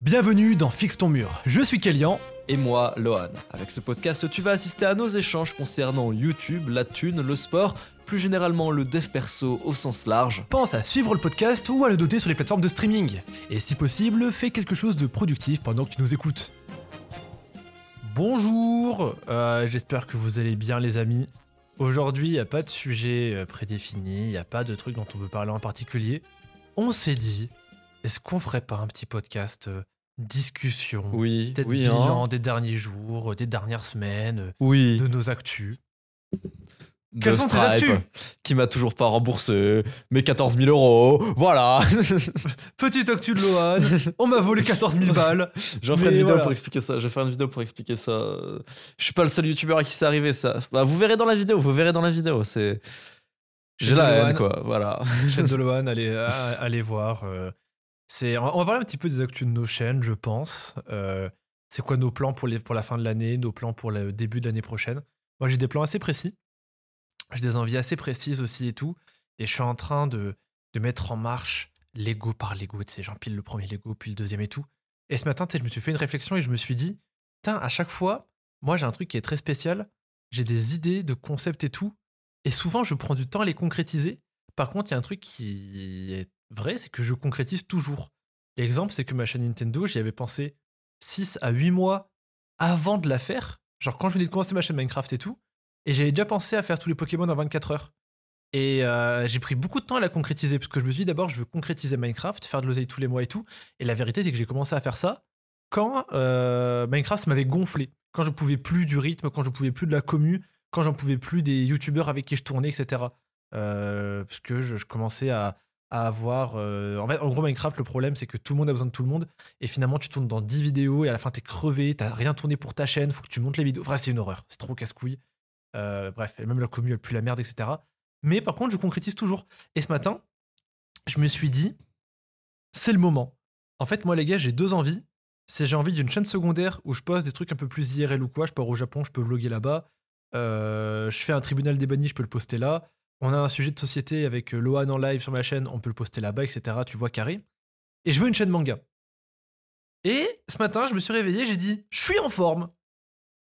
Bienvenue dans Fixe ton mur. Je suis Kélian. Et moi, Lohan. Avec ce podcast, tu vas assister à nos échanges concernant YouTube, la thune, le sport, plus généralement le dev perso au sens large. Pense à suivre le podcast ou à le doter sur les plateformes de streaming. Et si possible, fais quelque chose de productif pendant que tu nous écoutes. Bonjour, euh, j'espère que vous allez bien les amis. Aujourd'hui, il n'y a pas de sujet euh, prédéfini, il n'y a pas de truc dont on veut parler en particulier. On s'est dit, est-ce qu'on ferait pas un petit podcast euh, discussion Oui, Peut-être oui, bilan hein. des derniers jours, euh, des dernières semaines, euh, Oui. de nos actus? De Quelles sont Stripe, actus? Qui m'a toujours pas remboursé mes 14 000 euros. Voilà. Petite actu de Lohan, on m'a volé 14 000 balles. Je Mais une vidéo voilà. pour expliquer ça. Je vais faire une vidéo pour expliquer ça. Je suis pas le seul youtubeur à qui c'est arrivé ça. Bah, vous verrez dans la vidéo. Vous verrez dans la vidéo. C'est. J'ai la Lohan. haine quoi. Voilà. chaîne de Lohan, allez, à- allez voir. euh, on va parler un petit peu des actus de nos chaînes, je pense. Euh, c'est quoi nos plans pour, la fin de l'année, nos plans pour le début de l'année prochaine? Moi, j'ai des plans assez précis. J'ai des envies assez précises aussi et tout. Et je suis en train de, mettre en marche Lego par Lego. Tu sais, j'empile le premier Lego, puis le deuxième et tout. Et ce matin, je me suis fait une réflexion et je me suis dit, à chaque fois, moi, j'ai un truc qui est très spécial. J'ai des idées de concepts et tout. Et souvent, je prends du temps à les concrétiser. Par contre, il y a un truc qui est vrai, c'est que je concrétise toujours. L'exemple, c'est que ma chaîne Nintendo, j'y avais pensé 6 à 8 mois avant de la faire. Genre quand je venais de commencer ma chaîne Minecraft et tout. Et j'avais déjà pensé à faire tous les Pokémon en 24 heures. Et euh, j'ai pris beaucoup de temps à la concrétiser, parce que je me suis dit d'abord, je veux concrétiser Minecraft, faire de l'oseille tous les mois et tout. Et la vérité, c'est que j'ai commencé à faire ça quand euh, Minecraft m'avait gonflé. Quand je pouvais plus du rythme, quand je pouvais plus de la commu, quand j'en pouvais plus des youtubeurs avec qui je tournais, etc. Euh, parce que je, je commençais à, à avoir. euh, En fait, en gros, Minecraft, le problème, c'est que tout le monde a besoin de tout le monde. Et finalement, tu tournes dans 10 vidéos et à la fin, t'es crevé, t'as rien tourné pour ta chaîne, faut que tu montes les vidéos. Enfin, c'est une horreur, c'est trop casse-couille. Euh, bref, même la commu, elle pue la merde, etc. Mais par contre, je concrétise toujours. Et ce matin, je me suis dit, c'est le moment. En fait, moi, les gars, j'ai deux envies. C'est j'ai envie d'une chaîne secondaire où je poste des trucs un peu plus IRL ou quoi. Je pars au Japon, je peux vloguer là-bas. Euh, je fais un tribunal des bannis, je peux le poster là. On a un sujet de société avec euh, Lohan en live sur ma chaîne, on peut le poster là-bas, etc. Tu vois carré. Et je veux une chaîne manga. Et ce matin, je me suis réveillé, j'ai dit, je suis en forme.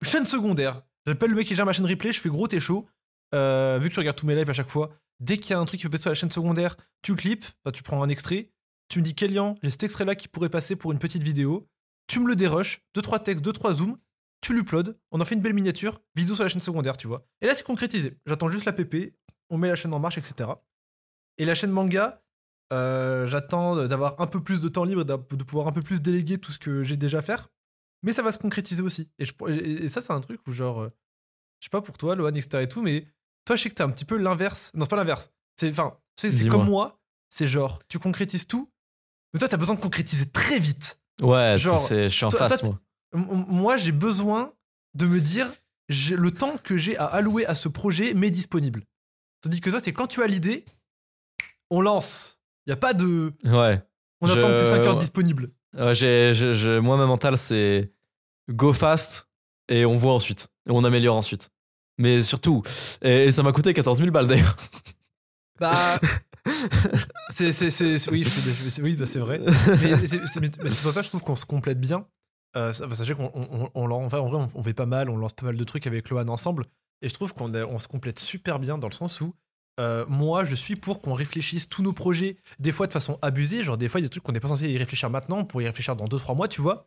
Chaîne secondaire. J'appelle le mec qui gère ma chaîne replay, je fais gros, t'es chaud. Euh, vu que tu regardes tous mes lives à chaque fois, dès qu'il y a un truc qui peut passer sur la chaîne secondaire, tu clips, tu prends un extrait, tu me dis Kélian, j'ai cet extrait-là qui pourrait passer pour une petite vidéo, tu me le dérush, 2-3 textes, 2-3 zooms, tu l'uploads, on en fait une belle miniature, vidéo sur la chaîne secondaire, tu vois. Et là, c'est concrétisé. J'attends juste la PP, on met la chaîne en marche, etc. Et la chaîne manga, euh, j'attends d'avoir un peu plus de temps libre, de pouvoir un peu plus déléguer tout ce que j'ai déjà à faire. Mais ça va se concrétiser aussi. Et, je- et- et ça, c'est un truc où, genre, euh, je sais pas pour toi, Lohan, etc. et tout, mais toi, je sais que t'es un petit peu l'inverse. Non, c'est pas l'inverse. C'est, enfin, c'est comme moi. C'est genre, tu concrétises tout, mais toi, t'as besoin de concrétiser très vite. Ouais. Genre, je suis en toi- face toi, moi. Moi, j'ai besoin de me dire, le temps que j'ai à allouer à ce projet m'est disponible. Tandis que toi, c'est quand tu as l'idée, on lance. Il y a pas de. Ouais. On Je- attend que tes 5 heures ouais. disponibles. Euh, j'ai- je- moi, ma mentale, c'est go fast et on voit ensuite. Et on améliore ensuite. Mais surtout, et, et ça m'a coûté 14 000 balles d'ailleurs. Bah. c'est, c'est, c'est, oui, c'est- oui bah, c'est vrai. Mais c'est, pour ça que je trouve qu'on se complète bien. Euh, bah, sachez qu'on on, on, on, lan- enfin, en vrai, on, fait pas mal, on lance pas mal de trucs avec Lohan ensemble. Et je trouve qu'on on se complète super bien dans le sens où euh, moi, je suis pour qu'on réfléchisse tous nos projets, des fois de façon abusée. Genre, des fois, il y a des trucs qu'on n'est pas censé y réfléchir maintenant, pourrait y réfléchir dans 2-3 mois, tu vois.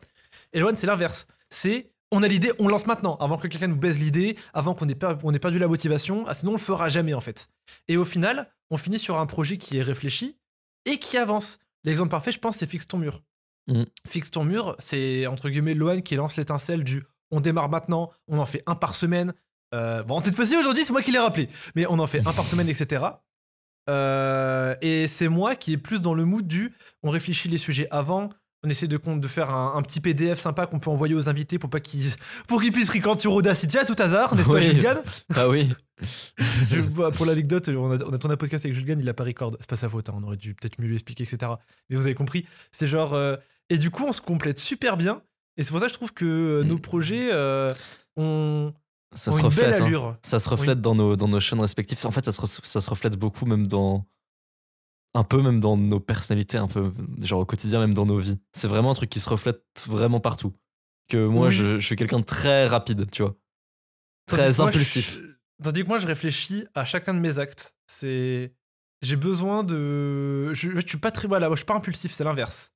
Et Lohan, c'est l'inverse. C'est on a l'idée, on lance maintenant, avant que quelqu'un nous baise l'idée, avant qu'on ait, per- ait perdu la motivation. Ah, sinon, on le fera jamais, en fait. Et au final, on finit sur un projet qui est réfléchi et qui avance. L'exemple parfait, je pense, c'est Fixe ton mur. Mhm. Fixe ton mur, c'est entre guillemets Lohan qui lance l'étincelle du on démarre maintenant, on en fait un par semaine. Euh, bon, cette fois-ci, aujourd'hui, c'est moi qui l'ai rappelé, mais on en fait un par semaine, etc. Euh, et c'est moi qui est plus dans le mood du on réfléchit les sujets avant, on essaie de, de faire un, un petit PDF sympa qu'on peut envoyer aux invités pour pas qu'ils pour qu'ils puissent record sur Audacity à tout hasard, n'est-ce pas, Oui. Gann Ah oui. Je- bah, pour l'anecdote, on a, on a tourné un podcast avec Gann, il a pas record. C'est pas sa faute, hein, on aurait dû peut-être mieux lui expliquer, etc. Mais vous avez compris. C'est genre. euh, et du coup, on se complète super bien. Et c'est pour ça que je trouve que nos Mm. projets euh, ont, Ça ont se reflète. hein. Ça se reflète dans, nos, dans nos chaînes respectives. En fait, ça se, ça se reflète beaucoup même dans Un peu même dans nos personnalités, un peu genre au quotidien, même dans nos vies. C'est vraiment un truc qui se reflète vraiment partout. Que moi, Oui. je, je suis quelqu'un de très rapide, tu vois. Tandis Très moi, impulsif. je- Tandis que moi, je réfléchis à chacun de mes actes. C'est. J'ai besoin de. Je, je suis pas très. Voilà, moi, je suis pas impulsif, c'est l'inverse.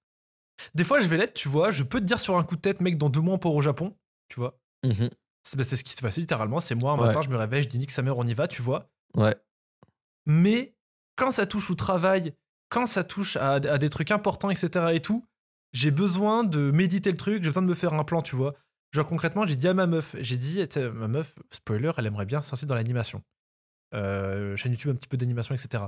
Des fois, je vais l'être, tu vois. Je peux te dire sur un coup de tête, mec, dans deux mois, on part au Japon. Tu vois. Mhm. C'est bah, c'est ce qui s'est passé littéralement. C'est moi, un Ouais. matin, je me réveille, je dis nique sa mère, on y va, tu vois. Ouais. Mais quand ça touche au travail, quand ça touche à, à des trucs importants, etc. et tout, j'ai besoin de méditer le truc, j'ai besoin de me faire un plan, tu vois. Genre concrètement, j'ai dit à ma meuf, j'ai dit, ma meuf, spoiler, elle aimerait bien lancer dans l'animation. Euh, chaîne YouTube, un petit peu d'animation, etc.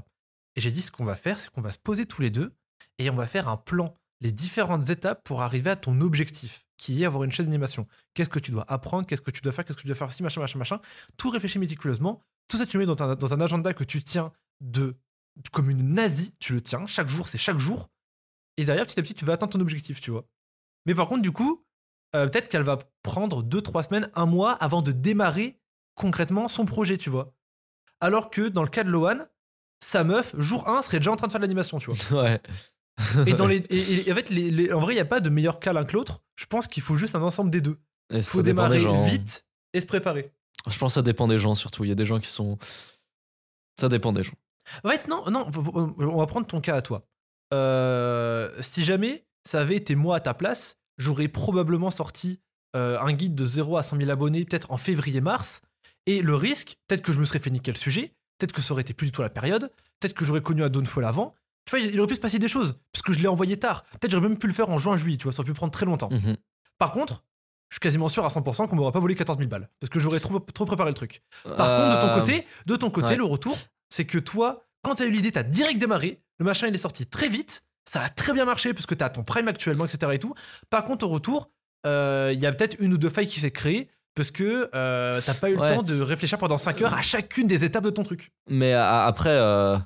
Et j'ai dit, ce qu'on va faire, c'est qu'on va se poser tous les deux et on va faire un plan, les différentes étapes pour arriver à ton objectif, qui est avoir une chaîne d'animation. Qu'est-ce que tu dois apprendre, qu'est-ce que tu dois faire, qu'est-ce que tu dois faire, si, machin, machin, machin. Tout réfléchi méticuleusement. Tout ça, tu mets dans un, agenda que tu tiens de comme une nazie, tu le tiens, chaque jour, c'est chaque jour. Et derrière, petit à petit, tu vas atteindre ton objectif, tu vois. Mais par contre, du coup, euh, peut-être qu'elle va prendre 2-3 semaines, un mois avant de démarrer concrètement son projet, tu vois. Alors que dans le cas de Loan, sa meuf, jour 1, serait déjà en train de faire l'animation, tu vois. Ouais. Et, dans les, et, et en fait, les, les- en vrai, il n'y a pas de meilleur cas l'un que l'autre. Je pense qu'il faut juste un ensemble des deux. Il faut démarrer vite et se préparer. Je pense que ça dépend des gens surtout. Il y a des gens qui sont. Ça dépend des gens. En fait, non, non, on va prendre ton cas à toi. Euh, si jamais ça avait été moi à ta place, j'aurais probablement sorti euh, un guide de 0 à 100 000 abonnés, peut-être en février-mars. Et le risque, peut-être que je me serais fait niquer le sujet, peut-être que ça aurait été plus du tout la période, peut-être que j'aurais connu un Dawnfall avant. Tu vois, il aurait pu se passer des choses, puisque je l'ai envoyé tard. Peut-être j'aurais même pu le faire en juin-juillet, tu vois, ça aurait pu prendre très longtemps. Mhm. Par contre, je suis quasiment sûr à 100% qu'on m'aurait pas volé 14 000 balles, parce que j'aurais trop, trop préparé le truc. Par contre, de ton Euh, côté, de ton côté, ouais. le retour, c'est que toi, quand t'as eu l'idée, t'as direct démarré. Le machin, il est sorti très vite. Ça a très bien marché parce que t'as ton prime actuellement, etc. Et tout. Par contre, au retour, euh, il y a peut-être une ou deux failles qui s'est créée parce que euh, t'as pas eu Ouais. le temps de réfléchir pendant 5 heures à chacune des étapes de ton truc. Mais après, euh,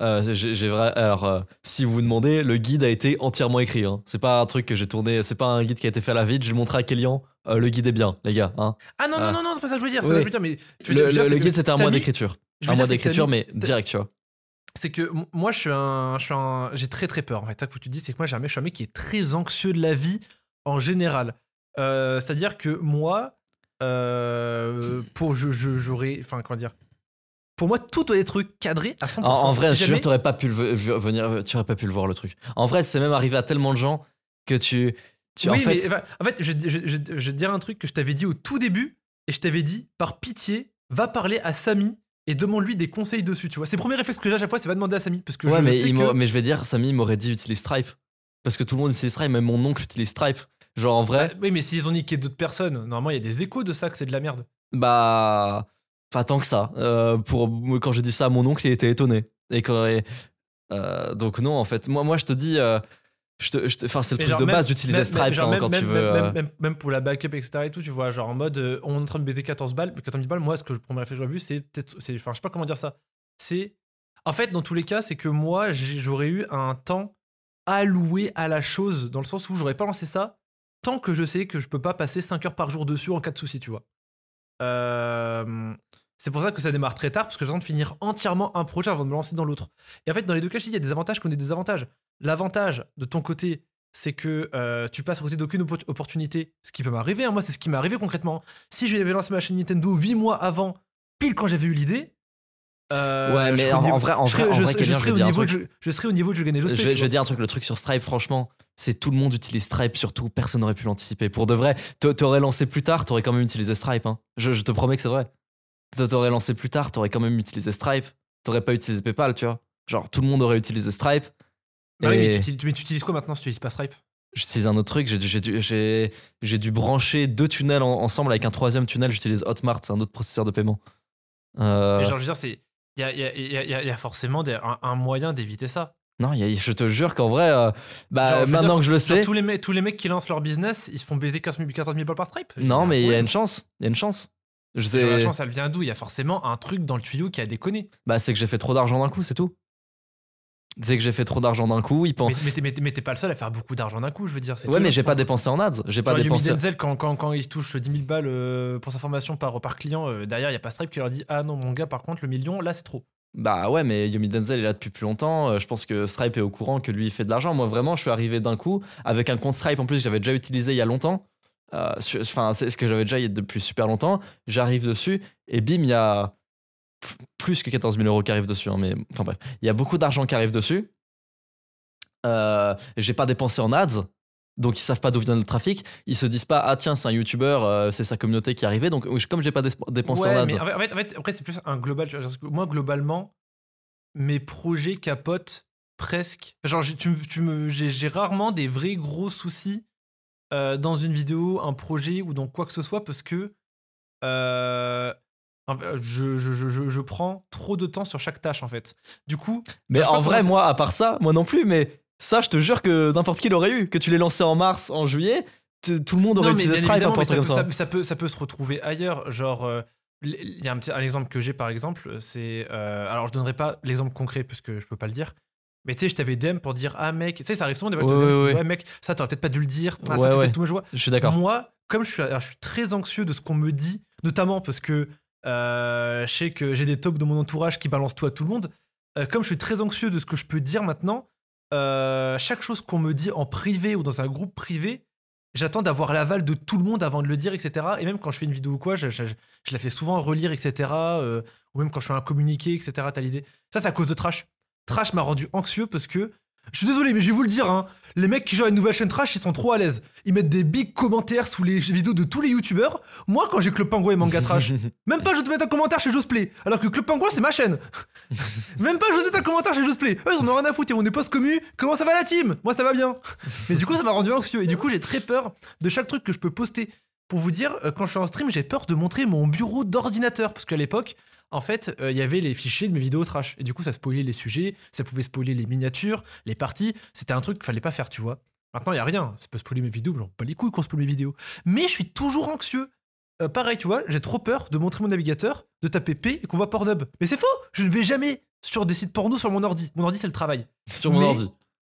euh. Alors, euh, si vous vous demandez, le guide a été entièrement écrit. hein. C'est pas un truc que j'ai tourné. C'est pas un guide qui a été fait à la vite. Je l'ai montré à Kélian. Euh, le guide est bien, les gars. hein. Ah non, Ah. non, non, non, c'est pas ça que je veux dire. c'est Oui. pas ça que je veux dire, mais je veux Le, dire- le- le guide, c'était un mois d'écriture. Un mois d'écriture, mais direct, tu vois. c'est que moi je suis un, j'ai très très peur en fait. Ça que tu dis, c'est que moi j'ai un mec, je suis un mec qui est très anxieux de la vie en général. C'est-à-dire que moi, pour je je- j'aurais, enfin comment dire, pour moi tout doit être cadré à 100%. En, en vrai, Si je jamais- t'aurais pas pu le venir, tu aurais pas pu le voir le truc. En vrai, c'est même arrivé à tellement de gens que tu, tu oui, en fait, mais enfin, en fait, je, je, je, je vais te dire un truc que je t'avais dit au tout début et je t'avais dit par pitié, va parler à Samy et demande-lui des conseils dessus. Tu vois, c'est le premier réflexe que j'ai à chaque fois, c'est va demander à Samy parce que ouais, je mais, sais que- mais je vais dire, Samy m'aurait dit utilise Stripe parce que tout le monde utilise Stripe, même mon oncle utilise Stripe. Genre en vrai, Ah, oui, mais s'ils ont niqué d'autres personnes, normalement il y a des échos de ça que c'est de la merde. bah, pas tant que ça. Euh, pour quand j'ai dit ça à mon oncle, il était étonné. Et quand, et, euh, donc non, en fait, moi, moi je te dis, euh, je te, je te- enfin c'est le Mais truc de même- base d'utiliser Stripe genre quand, même- quand même- tu veux. Même, pour la backup, etc. et tout, tu vois, genre en mode euh, on est en train de baiser 14 balles, 14 000 balles, moi, ce que le premier réflexe que j'ai vu, c'est peut-être. Enfin, je sais pas comment dire ça. C'est. En fait, dans tous les cas, c'est que moi, j'aurais eu un temps alloué à la chose, dans le sens où j'aurais pas lancé ça tant que je sais que je peux pas passer 5 heures par jour dessus en cas de souci, tu vois. Euh, C'est pour ça que ça démarre très tard, parce que j'ai besoin de finir entièrement un projet avant de me lancer dans l'autre. Et en fait, dans les deux cas, je dis, il y a des avantages comme des désavantages. L'avantage de ton côté, c'est que euh, tu passes à côté d'aucune oppo- opportunité, ce qui peut m'arriver. hein. Moi, c'est ce qui m'est arrivé concrètement. Si j'avais lancé ma chaîne Nintendo 8 mois avant, pile quand j'avais eu l'idée. euh, Ouais, mais en- niveau- en vrai- en je serais- vrai- je serais- je Kélian, je serais vais au niveau de je serais au niveau de jeu gagner Je vais, je vais dire un truc, le truc sur Stripe, franchement, c'est tout le monde utilise Stripe, surtout personne n'aurait pu l'anticiper. Pour de vrai, t'a- t'aurais lancé plus tard, t'aurais quand même utilisé Stripe. hein. Je te promets que c'est vrai. T'a- T'aurais lancé plus tard, t'aurais quand même utilisé Stripe. T'aurais pas utilisé PayPal, tu vois. Genre, tout le monde aurait utilisé Stripe. Bah mais, Et- tu, utilises- mais tu utilises quoi maintenant si tu utilises pas Stripe? J'utilise un autre truc, j'ai dû, j'ai dû- j'ai- j'ai dû brancher deux tunnels en- ensemble avec un troisième tunnel, j'utilise Hotmart, c'est un autre processeur de paiement. Euh, Et genre, je veux dire. Il y a, y y y forcément des- un, un moyen d'éviter ça. Non, je te jure qu'en vrai, euh, bah, Genre, maintenant dire, que je le sais, tous, les mecs, tous les mecs qui lancent leur business, ils se font baiser 15 000, 14 000 balles par Stripe. non, mais il y a une chance, il y a une chance. Je Genre, la sais, chance, elle vient d'où? Il y a forcément un truc dans le tuyau qui a déconné. bah, c'est que j'ai fait trop d'argent d'un coup, c'est tout. C'est que j'ai fait trop d'argent d'un coup, ils pensent. Mais, mais t'es- mais t'es- mais t'es pas le seul à faire beaucoup d'argent d'un coup, je veux dire. Ouais, mais j'ai pas dépensé en ads, j'ai pas Genre, Yumi dépensé. Denzel, quand, quand, quand il touche 10 000 balles euh, pour sa formation par, par client, euh, derrière, il n'y a pas Stripe qui leur dit Ah non, mon gars, par contre, le million, là, c'est trop. Bah ouais, mais Yomi Denzel est là depuis plus longtemps. Euh, Je pense que Stripe est au courant que lui il fait de l'argent. Moi vraiment, je suis arrivé d'un coup avec un compte Stripe en plus que j'avais déjà utilisé il y a longtemps. Euh, Enfin, c'est ce que j'avais déjà depuis super longtemps. J'arrive dessus et bim, il y a plus que 14 000 euros qui arrivent dessus. hein, mais enfin bref, il y a beaucoup d'argent qui arrive dessus. Euh, J'ai pas dépensé en ads. Donc ils savent pas d'où vient le trafic, ils se disent pas ah tiens c'est un youtubeur, euh, c'est sa communauté qui est arrivée donc comme j'ai pas dé- dépensé en ads. mais en fait, en après, c'est plus un global. Moi, globalement, mes projets capotent presque. Genre, tu tu me- j'ai rarement des vrais gros soucis euh, dans une vidéo, un projet ou dans quoi que ce soit parce que euh, je, je, je, je- prends trop de temps sur chaque tâche en fait. Du coup, Mais en vrai, moi, à part ça, moi non plus, mais ça, je te jure que n'importe qui l'aurait eu. Que tu l'aies lancé en mars, en juillet, tout le monde aurait Non, mais utilisé Stripe mais ça, comme peut, ça. ça- ça peut, ça peut se retrouver ailleurs. Genre, euh, il y a un, petit, un exemple que j'ai par exemple, c'est. alors, je donnerai pas l'exemple concret puisque je peux pas le dire. Mais tu sais, je t'avais DM pour dire Ah mec, tu sais, ça arrive souvent des fois Ouais, ouais, ouais. ouais, mec, ça t'aurais peut-être pas dû le dire. Ah, ça, peut-être tout ma joie. Je suis d'accord. Moi, comme je suis, alors, je suis très anxieux de ce qu'on me dit, notamment parce que euh, je sais que j'ai des tops de mon entourage qui balancent tout à tout le monde. euh, comme je suis très anxieux de ce que je peux dire maintenant, euh, chaque chose qu'on me dit en privé ou dans un groupe privé, j'attends d'avoir l'aval de tout le monde avant de le dire, etc. Et même quand je fais une vidéo ou quoi, je, je- je la fais souvent relire, etc. ou même quand je fais un communiqué, etc. T'as l'idée. Ça, c'est à cause de Trash. Trash m'a rendu anxieux parce que. Je suis désolé, mais je vais vous le dire, hein, les mecs qui gèrent une nouvelle chaîne Trash, ils sont trop à l'aise. Ils mettent des big commentaires sous les vidéos de tous les youtubeurs. Moi, quand j'ai Club Penguin et Manga Trash, même pas je te mettre un commentaire chez Josplay. Alors que Club Penguin, c'est ma chaîne. même pas je te mettre un commentaire chez Josplay. Eux, ils en ont rien à foutre, ils ont des posts communs. Comment ça va la team? Moi, ça va bien. Mais du coup, ça m'a rendu anxieux. Et du coup, j'ai très peur de chaque truc que je peux poster. Pour vous dire, euh, quand je suis en stream, j'ai peur de montrer mon bureau d'ordinateur. Parce qu'à l'époque, en fait, euh, il y avait les fichiers de mes vidéos trash. Et du coup, ça spoilait les sujets, ça pouvait spoiler les miniatures, les parties. C'était un truc qu'il fallait pas faire, tu vois. Maintenant, il y a rien. Ça peut spoiler mes vidéos, mais pas les couilles qu'on spoile mes vidéos. Mais je suis toujours anxieux. Euh, pareil, tu vois, j'ai trop peur de montrer mon navigateur, de taper P et qu'on voit Pornhub. Mais c'est faux Je ne vais jamais sur des sites porno sur mon ordi. Mon ordi, c'est le travail. Sur mon Mais- ordi.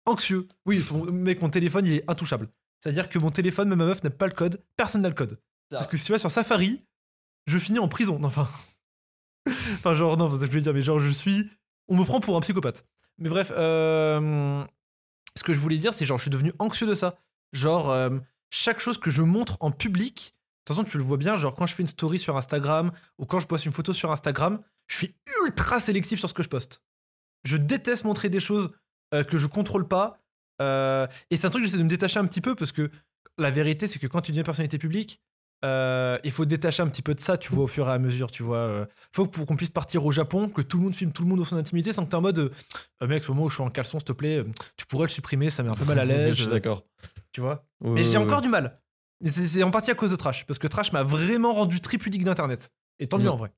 Anxieux. Oui, mec, mon téléphone, il est intouchable. C'est-à-dire que mon téléphone, même ma meuf, n'a pas le code. Personne n'a le code. Ça. Parce que si tu vas sur Safari, je finis en prison. Enfin. enfin, genre, non, je veux dire, mais genre, je suis. On me prend pour un psychopathe. Mais bref, euh, ce que je voulais dire, c'est genre, je suis devenu anxieux de ça. Genre, euh, chaque chose que je montre en public, de toute façon, tu le vois bien, genre, quand je fais une story sur Instagram ou quand je poste une photo sur Instagram, je suis ultra sélectif sur ce que je poste. Je déteste montrer des choses euh, que je contrôle pas. et c'est un truc que j'essaie de me détacher un petit peu parce que la vérité, c'est que quand tu deviens personnalité publique, euh, il faut détacher un petit peu de ça, tu vois, au fur et à mesure, tu vois. euh. faut que pour qu'on puisse partir au Japon, que tout le monde filme tout le monde dans son intimité sans que t'es en mode, euh, Euh, mec, ce moment où je suis en caleçon, s'il te plaît, tu pourrais le supprimer, ça met un peu mal à Je l'aise, suis euh, d'accord. tu vois. Ouais, Mais j'ai ouais, encore ouais. du mal. C'est en partie à cause de Trash, parce que Trash m'a vraiment rendu tripudique d'internet. Et tant mieux en vrai.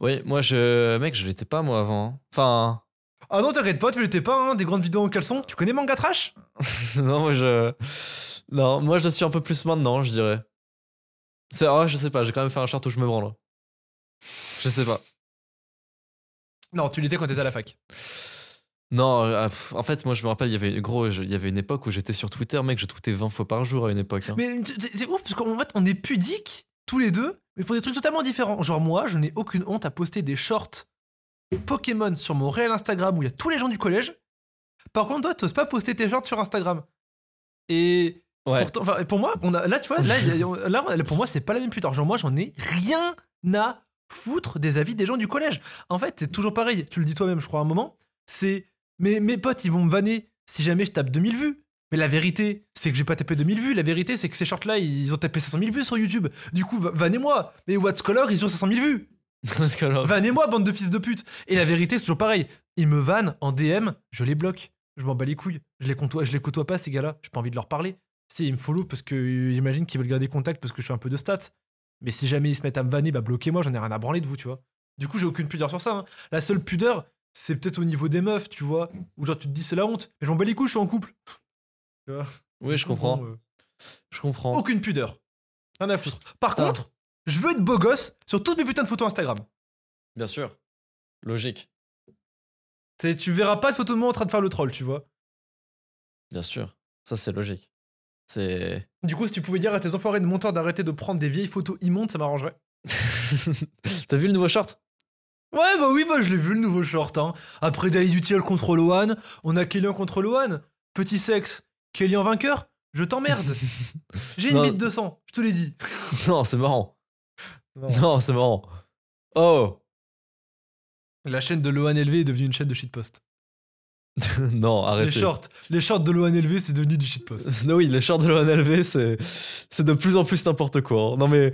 Oui, moi, je. Mec, je l'étais pas, moi, avant. hein. Enfin. Ah non, t'inquiète pas, tu l'étais pas, hein, des grandes vidéos en caleçon. Tu connais Manga Trash? Non, moi, je. Non, moi, je suis un peu plus maintenant, je dirais. C'est. Oh, je sais pas, j'ai quand même fait un short où je me branle. Je sais pas. Non, tu l'étais quand t'étais à la fac. Non, euh, pff, en fait, moi, je me rappelle, il y avait, gros, je- il y avait une époque où j'étais sur Twitter, mec, je tweetais 20 fois par jour à une époque. hein. Mais c'est c'est ouf, parce qu'en fait, on est pudiques, tous les deux, mais pour des trucs totalement différents. Genre, moi, je n'ai aucune honte à poster des shorts Pokémon sur mon réel Instagram où il y a tous les gens du collège. Par contre, toi, t'oses pas poster tes shorts sur Instagram. Et Ouais. pourtant, enfin, pour moi, on a, là, tu vois, là, pour moi, c'est pas la même putain. Genre, moi, j'en ai rien à foutre des avis des gens du collège. En fait, c'est toujours pareil. Tu le dis toi-même, je crois, à un moment. C'est. Mes potes, ils vont me vanner si jamais je tape 2000 vues. Mais la vérité, c'est que j'ai pas tapé 2000 vues. La vérité, c'est que ces shorts-là, ils ont tapé 500 000 vues sur YouTube. Du coup, va- vannez-moi. Mais What's Color, ils ont 500 000 vues. Vannez-moi, bande de fils de pute. Et la vérité, c'est toujours pareil. Ils me vannent en DM, je les bloque. Je m'en bats les couilles. Je les côtoie, je les côtoie pas, ces gars-là. J'ai pas envie de leur parler. Si, ils me follow parce que j'imagine qu'ils veulent garder contact parce que je fais un peu de stats. Mais si jamais ils se mettent à me vanner, bah bloquez-moi, j'en ai rien à branler de vous, tu vois. Du coup, j'ai aucune pudeur sur ça. hein. La seule pudeur, c'est peut-être au niveau des meufs, tu vois. Où genre, tu te dis, c'est la honte. Mais j'en bats les couilles, je suis en couple. Tu vois Oui, je comprends. bon, euh, Je comprends. aucune pudeur. Rien à foutre. Par Putain. contre, je veux être beau gosse sur toutes mes putains de photos Instagram. Bien sûr. Logique. C'est- Tu verras pas de photos de moi en train de faire le troll, tu vois. Bien sûr. Ça, c'est logique. C'est. Du coup, si tu pouvais dire à tes enfoirés de monteurs d'arrêter de prendre des vieilles photos immondes, ça m'arrangerait. T'as vu le nouveau short? Ouais, bah oui, bah je l'ai vu le nouveau short. Hein. Après Daily Duty contre Loan, on a Kellyan contre Loan. Petit sexe, Kellyan vainqueur Je t'emmerde. J'ai une bite de sang, je te l'ai dit. Non, c'est marrant. Non. Non, c'est marrant. Oh La chaîne de Loan élevé est devenue une chaîne de shitpost. Non, Les arrêtez. shorts, les shorts de Loan élevé, c'est devenu du shitpost. Non, oui, les shorts de l'ONLV, c'est c'est de plus en plus n'importe quoi. hein. Non, mais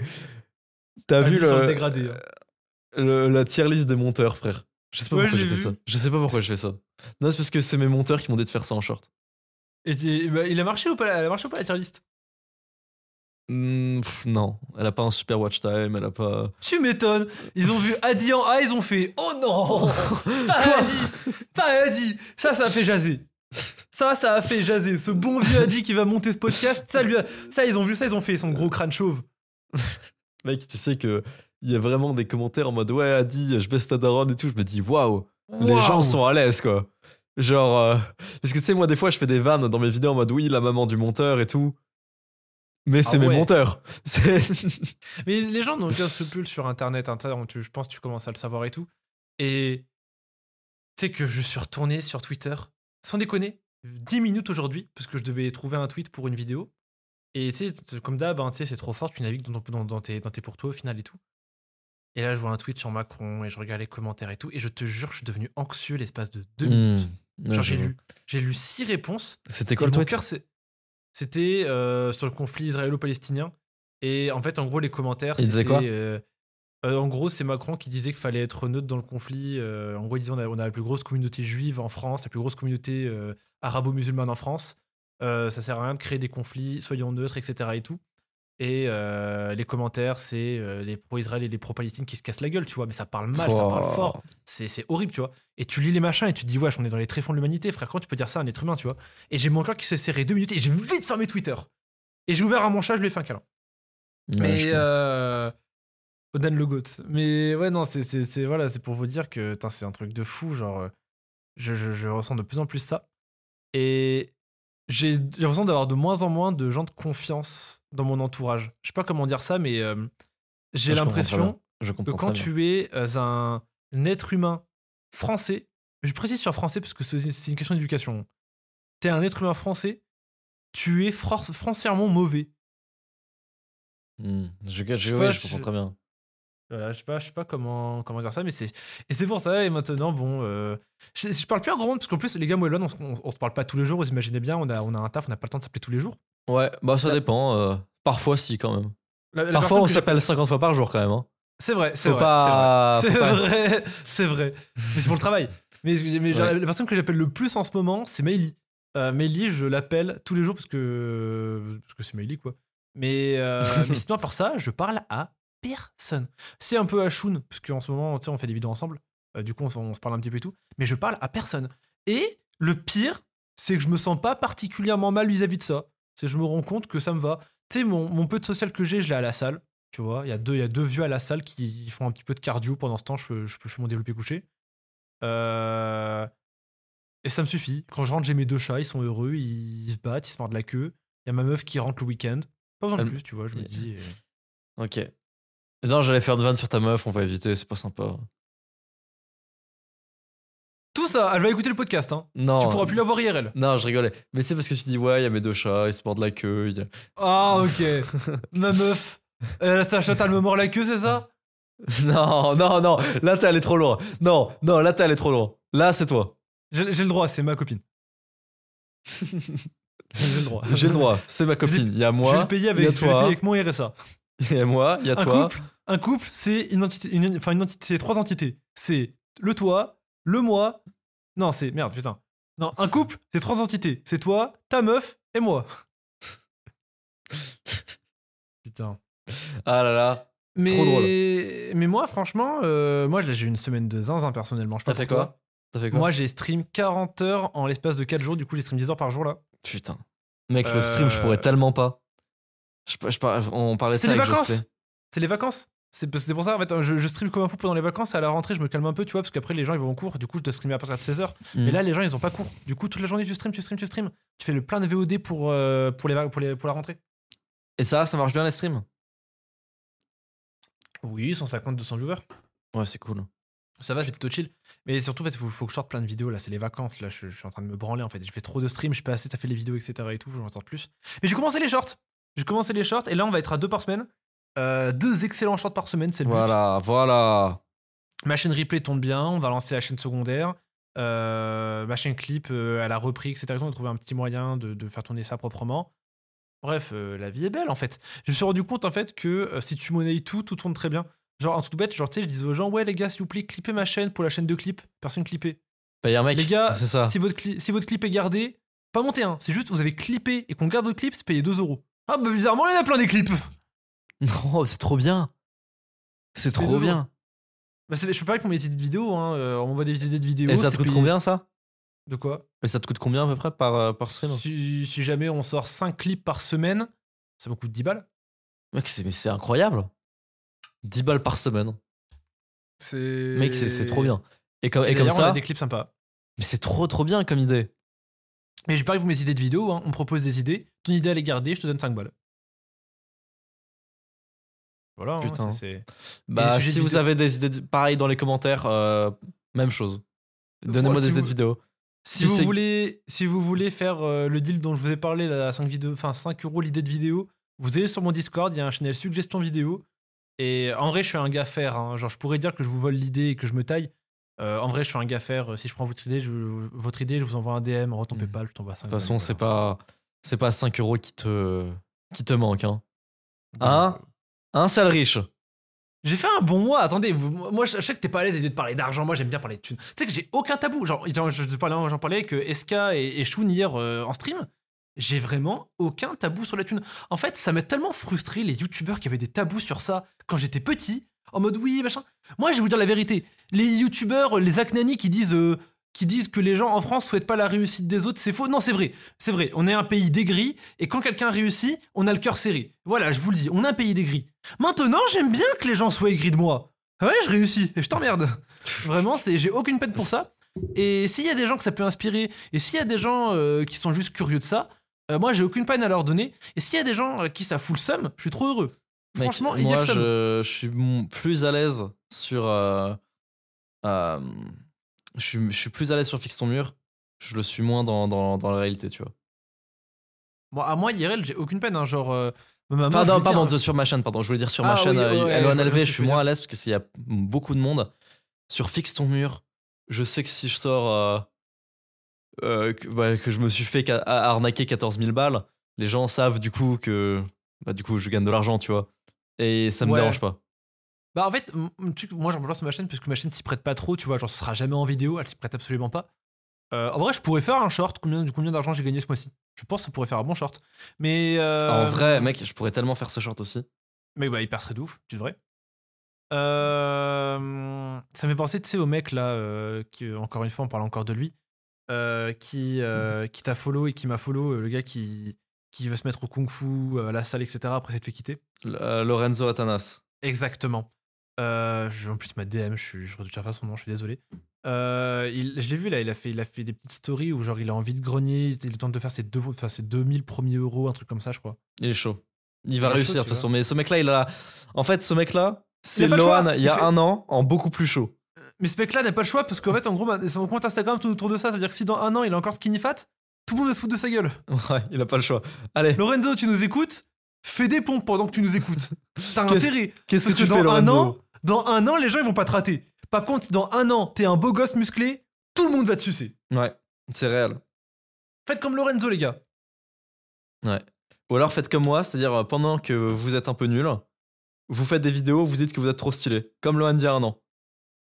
t'as vu le le, dégradé. hein. le- la tier list des monteurs, frère Je sais pas Ouais, pourquoi je j'ai fait ça. Je sais pas pourquoi je fais ça. Non, c'est parce que c'est mes monteurs qui m'ont dit de faire ça en short. Et, et- bah, il a marché ou pas Elle a marché ou pas la tier list? Hmm, pff, non, elle a pas un super watch time, elle a pas. Tu m'étonnes. Ils ont vu Adi en A, ils ont fait Oh non Pas Adi Pas Adi Ça, ça a fait jaser. Ça, ça a fait jaser. Ce bon vieux Adi qui va monter ce podcast, ça, lui a- ça ils ont vu ça, ils ont fait son gros crâne chauve. Mec, tu sais que il y a vraiment des commentaires en mode ouais, Adi, je baisse ta daronne et tout. Je me dis waouh, les gens sont à l'aise quoi. Genre, euh, parce que tu sais, moi, des fois, je fais des vannes dans mes vidéos en mode oui, la maman du monteur et tout. Mais c'est Ah mes ouais. monteurs. C'est. Mais les gens n'ont aucun scrupule sur Internet. hein, je pense que tu commences à le savoir et tout. Et tu sais que je suis retourné sur Twitter, sans déconner, 10 minutes aujourd'hui, parce que je devais trouver un tweet pour une vidéo. Et tu sais, comme d'hab, hein, c'est trop fort, tu navigues dans, dans, dans tes, dans tes pour toi au final et tout. Et là, je vois un tweet sur Macron et je regarde les commentaires et tout. Et je te jure, je suis devenu anxieux l'espace de deux minutes. Hmm. Genre, Ouais, j'ai lu, j'ai lu six réponses. C'était quoi le tweet? cœur, c'est- c'était euh, sur le conflit israélo-palestinien. Et en fait, en gros, les commentaires, Il disait c'était. quoi? euh, euh, en gros, c'est Macron qui disait qu'il fallait être neutre dans le conflit. En gros, il disait on a, on a la plus grosse communauté juive en France, la plus grosse communauté arabo-musulmane en France. Ça sert à rien de créer des conflits, soyons neutres, etc. Et tout. Et euh, les commentaires, c'est euh, les pro-Israël et les pro-Palestine qui se cassent la gueule, tu vois. Mais ça parle mal, ça parle fort. C'est horrible, tu vois. Et tu lis les machins et tu te dis, wesh, on est dans les tréfonds de l'humanité, frère. Comment tu peux dire ça à un être humain, tu vois? Et j'ai mon cœur qui s'est serré deux minutes et j'ai vite fermé Twitter. Et j'ai ouvert à mon chat, je lui ai fait un câlin. Ouais, Mais euh, Odan le goat. Mais ouais, non, c'est voilà, pour vous dire que c'est un truc de fou. Genre, euh, je, je- je ressens de plus en plus ça. Et j'ai l'impression d'avoir de moins en moins de gens de confiance dans mon entourage. Je sais pas comment dire ça, mais euh, j'ai Ouais, très l'impression que quand tu es euh, un, être humain français, je précise sur français parce que c'est une question d'éducation. Tu es un être humain français, tu es fran- foncièrement mauvais. Hmm. Je, je, ouais, je comprends très bien. Voilà, je sais pas, je sais pas comment, comment dire ça, mais c'est et c'est pour ça. Et maintenant, bon, euh, je, je parle plus à grand monde parce qu'en plus, les gars, moi et Elon, on, se- on, on se parle pas tous les jours. Vous imaginez bien, on a, on a un taf, on n'a pas le temps de s'appeler tous les jours. Ouais, bah ça La- dépend. euh, parfois, si, quand même. La- la Parfois, on s'appelle 50 fois par jour, quand même. hein. C'est vrai, c'est vrai. pas- c'est vrai, c'est vrai. Mais c'est pour le travail. Mais, mais Ouais. la personne que j'appelle le plus en ce moment, c'est Meili. Euh, Meili, je l'appelle tous les jours parce que parce que c'est Meili quoi. Mais, euh, mais sinon, par ça, je parle à personne. C'est un peu à Shun, parce qu'en ce moment, tu sais, on fait des vidéos ensemble. Euh, du coup, on, se parle un petit peu et tout. Mais je parle à personne. Et le pire, c'est que je me sens pas particulièrement mal vis-à-vis de ça. C'est que je me rends compte que ça me va. Tu sais, mon, mon peu de social que j'ai, je l'ai à la salle. Tu vois, il y, a deux- il y a deux vieux à la salle qui font un petit peu de cardio pendant ce temps. Je, je, je fais mon développé couché. Euh, Et ça me suffit. Quand je rentre, j'ai mes deux chats, ils sont heureux, ils, se battent, ils se mordent la queue. Il y a ma meuf qui rentre le week-end. Pas besoin de plus, tu vois, je me dis. Ok. Non, j'allais faire de vanne sur ta meuf, on va éviter, c'est pas sympa. Tout ça, elle va écouter le podcast, hein. Non. Tu pourras plus la voir IRL. Non, je rigolais. Mais c'est parce que tu dis, ouais, il y a mes deux chats, ils se mordent la queue. y a- Ah, ok. ma meuf. Euh, sa chatte, elle me mord la queue, c'est ça? Non, non, non, là t'es allé trop loin. Non, non, là t'es allé trop loin. Là, c'est toi. J'ai j'ai le droit, c'est ma copine. J'ai le droit. J'ai le droit, c'est ma copine. Il y a Je vais moi, le payer il y avec, a je vais le payer toi, avec mon RSA. il y a moi, il y a Un toi. couple, un couple, c'est une entité, une, enfin une entité, c'est trois entités. C'est le toi, le moi. Non, c'est merde, putain. Non, un couple, c'est trois entités. C'est toi, ta meuf et moi. putain. Ah là là. Mais, drôle. mais moi, franchement, euh, moi, j'ai eu une semaine de zinzin personnellement. Je T'as fait quoi? T'as fait quoi? Moi, j'ai stream 40 heures en l'espace de 4 jours. Du coup, j'ai stream 10 heures par jour là. Putain. Mec, le stream, je Euh, pourrais tellement pas. Je, je par- on parlait de C'est ça les avec vacances. C'est les vacances. C'est pour ça, en fait, je, je stream comme un fou pendant les vacances. Et à la rentrée, je me calme un peu, tu vois, parce qu'après, les gens, ils vont en cours. Du coup, je dois streamer à partir de 16h. Mais Mm. là, les gens, ils ont pas cours. Du coup, toute la journée, tu stream, tu stream, tu stream. Tu fais le plein de VOD pour, euh, pour, les, pour, les, pour la rentrée. Et ça, ça marche bien les streams? Oui, 150, 200 viewers. Ouais, c'est cool. Ça va, c'est plutôt chill. Mais surtout, il faut, faut que je sorte plein de vidéos. Là, c'est les vacances. Là, je, je suis en train de me branler. En fait, je fais trop de streams. Je peux assez fait les vidéos, etc. Et tout. Je m'en sors plus. Mais j'ai commencé les shorts. J'ai commencé les shorts. Et là, on va être à deux par semaine. Euh, deux excellents shorts par semaine. C'est le but. Voilà, voilà. Ma chaîne replay tourne bien. On va lancer la chaîne secondaire. Euh, ma chaîne clip, euh, elle a repris, etc. On a trouvé un petit moyen de, de faire tourner ça proprement. Bref, la vie est belle en fait. Je me suis rendu compte en fait que si tu monnaies tout, tout tourne très bien. Genre, un tout bête, genre, tu sais, je disais aux gens, ouais, les gars, s'il vous plaît, clippez ma chaîne pour la chaîne de clip. Personne clippé. Bah, y a un mec. Les gars, c'est ça. Si, votre si votre clip est gardé, pas monté, hein. C'est juste, vous avez clippé et qu'on garde votre clip, c'est payé 2 euros. Ah, bah, bizarrement, il y en a plein des clips. Non, c'est trop bien. C'est trop bien. Bah, je peux pas m'ait des idées de vidéos, hein. euh, on m'envoie des idées de vidéos. Et ça te coûte payé- combien ça? De quoi? Et ça te coûte combien à peu près par, euh, par stream? Si, si jamais on sort 5 clips par semaine, ça me coûte 10 balles. Mec, c'est mais c'est incroyable. 10 balles par semaine. C'est. Mec, c'est trop bien. Et comme, et comme d'ailleurs, on a ça, des clips sympas. mais c'est trop trop bien comme idée. Mais j'ai pas vous mes idées de vidéos, hein. on me propose des idées. Ton idée, elle est gardée, je te donne 5 balles. Voilà, hein, Putain. c'est- c'est. Bah, si vous vidéo- avez des idées, de- pareil dans les commentaires, euh, même chose. Donnez-moi si des idées vous- de vidéos. Si, Si vous voulez, si vous voulez faire euh, le deal dont je vous ai parlé, là, à 5, vidéos, enfin, 5 euros l'idée de vidéo, vous allez sur mon Discord, il y a un channel suggestion vidéo. Et en vrai, je suis un gars faire. hein. Genre, je pourrais dire que je vous vole l'idée et que je me taille. Euh, en vrai, je suis un gars faire. Si je prends votre idée, je, votre idée, je vous envoie un DM, retombez Mhm. pas, je t'envoie 5 De toute façon, c'est pas, c'est pas 5 euros qui te, qui te manquent. Hein. Hein? Un sale riche. J'ai fait un bon mois, attendez, moi je sais que t'es pas à l'aise de parler d'argent, moi j'aime bien parler de thunes. Tu sais que j'ai aucun tabou, genre genre, je te parlais- j'en parlais euh, SK et, et hier euh, en stream, j'ai vraiment aucun tabou sur la thune. En fait, ça m'a tellement frustré les youtubeurs qui avaient des tabous sur ça quand j'étais petit, en mode oui, machin. Moi je vais vous dire la vérité, les youtubeurs, les Aknani qui disent, euh, qui disent que les gens en France souhaitent pas la réussite des autres, c'est faux. Non, c'est vrai, c'est vrai, on est un pays d'aigris et quand quelqu'un réussit, on a le cœur serré. Voilà, je vous le dis, on est un pays d'aigris. Maintenant, j'aime bien que les gens soient aigris de moi. Ah Ouais, je réussis et je t'emmerde. Vraiment, c'est, j'ai aucune peine pour ça. Et s'il y a des gens que ça peut inspirer, et s'il y a des gens euh, qui sont juste curieux de ça, euh, moi j'ai aucune peine à leur donner. Et s'il y a des gens euh, qui ça fout le seum, je suis trop heureux. Mec, Franchement, il y a seum. je, je suis plus à l'aise sur. Euh, euh, je, suis, je suis plus à l'aise sur Fixe ton mur. Je le suis moins dans, dans, dans la réalité, tu vois. Bon, à moi, IRL, j'ai aucune peine. Hein, genre, euh, maman, Enfin, non, pardon, dire- sur ma chaîne, pardon. Je voulais dire sur Ah ma chaîne oui, euh, ouais, ouais, je LONLV, je suis moins à l'aise parce qu'il y a beaucoup de monde. Sur Fixe ton mur, je sais que si je sors. euh, euh, que, ouais, que je me suis fait arnaquer 14 000 balles, les gens savent du coup que. Bah, du coup, je gagne de l'argent, tu vois. Et ça me Ouais. dérange pas. Bah en fait, tu- moi j'en parle sur ma chaîne parce que ma chaîne s'y prête pas trop, tu vois, genre ce sera jamais en vidéo, elle s'y prête absolument pas. Euh, en vrai, je pourrais faire un short, combien, du combien d'argent j'ai gagné ce mois-ci? Je pense que ça pourrait faire un bon short. Mais euh, En vrai, mec, je pourrais tellement faire ce short aussi. Mais bah, il percerait de ouf, tu devrais. Euh, ça me fait penser, tu sais, au mec là, euh, qui, encore une fois, on parle encore de lui, qui, euh, qui t'a follow et qui m'a follow, le gars qui, qui veut se mettre au kung fu, à la salle, etc. Après s'être fait quitter. L- Lorenzo Atanas. Exactement. Euh, je- en plus, ma DM, je, suis- je retiens pas son nom, je suis désolé. Euh, il- je l'ai vu là, il a, fait, il a fait des petites stories où genre il a envie de grogner, il tente de faire ses, deux, enfin, ses 2000 premiers euros, un truc comme ça, je crois. Il est chaud. Il va Il réussir chaud, de toute façon. Mais ce mec-là, il a. En fait, ce mec-là, c'est a pas le Lohan il y a fait- un an en beaucoup plus chaud. Mais ce mec-là n'a pas le choix parce qu'en fait, en gros, son compte Instagram tout autour de ça. C'est-à-dire que si dans un an il est encore skinny fat, tout le monde va se foutre de sa gueule. Ouais, il a pas le choix. Allez, Lorenzo, tu nous écoutes? Fais des pompes pendant que tu nous écoutes. T'as intérêt. qu'est-ce que Parce tu que fais, dans un Lorenzo? an, dans un an, les gens ils vont pas te rater. Par contre, si dans un an, t'es un beau gosse musclé, tout le monde va te sucer. Ouais, c'est réel. Faites comme Lorenzo, les gars. Ou alors faites comme moi, c'est-à-dire euh, pendant que vous êtes un peu nul, vous faites des vidéos, vous dites que vous êtes trop stylé. Comme Lohan a un an.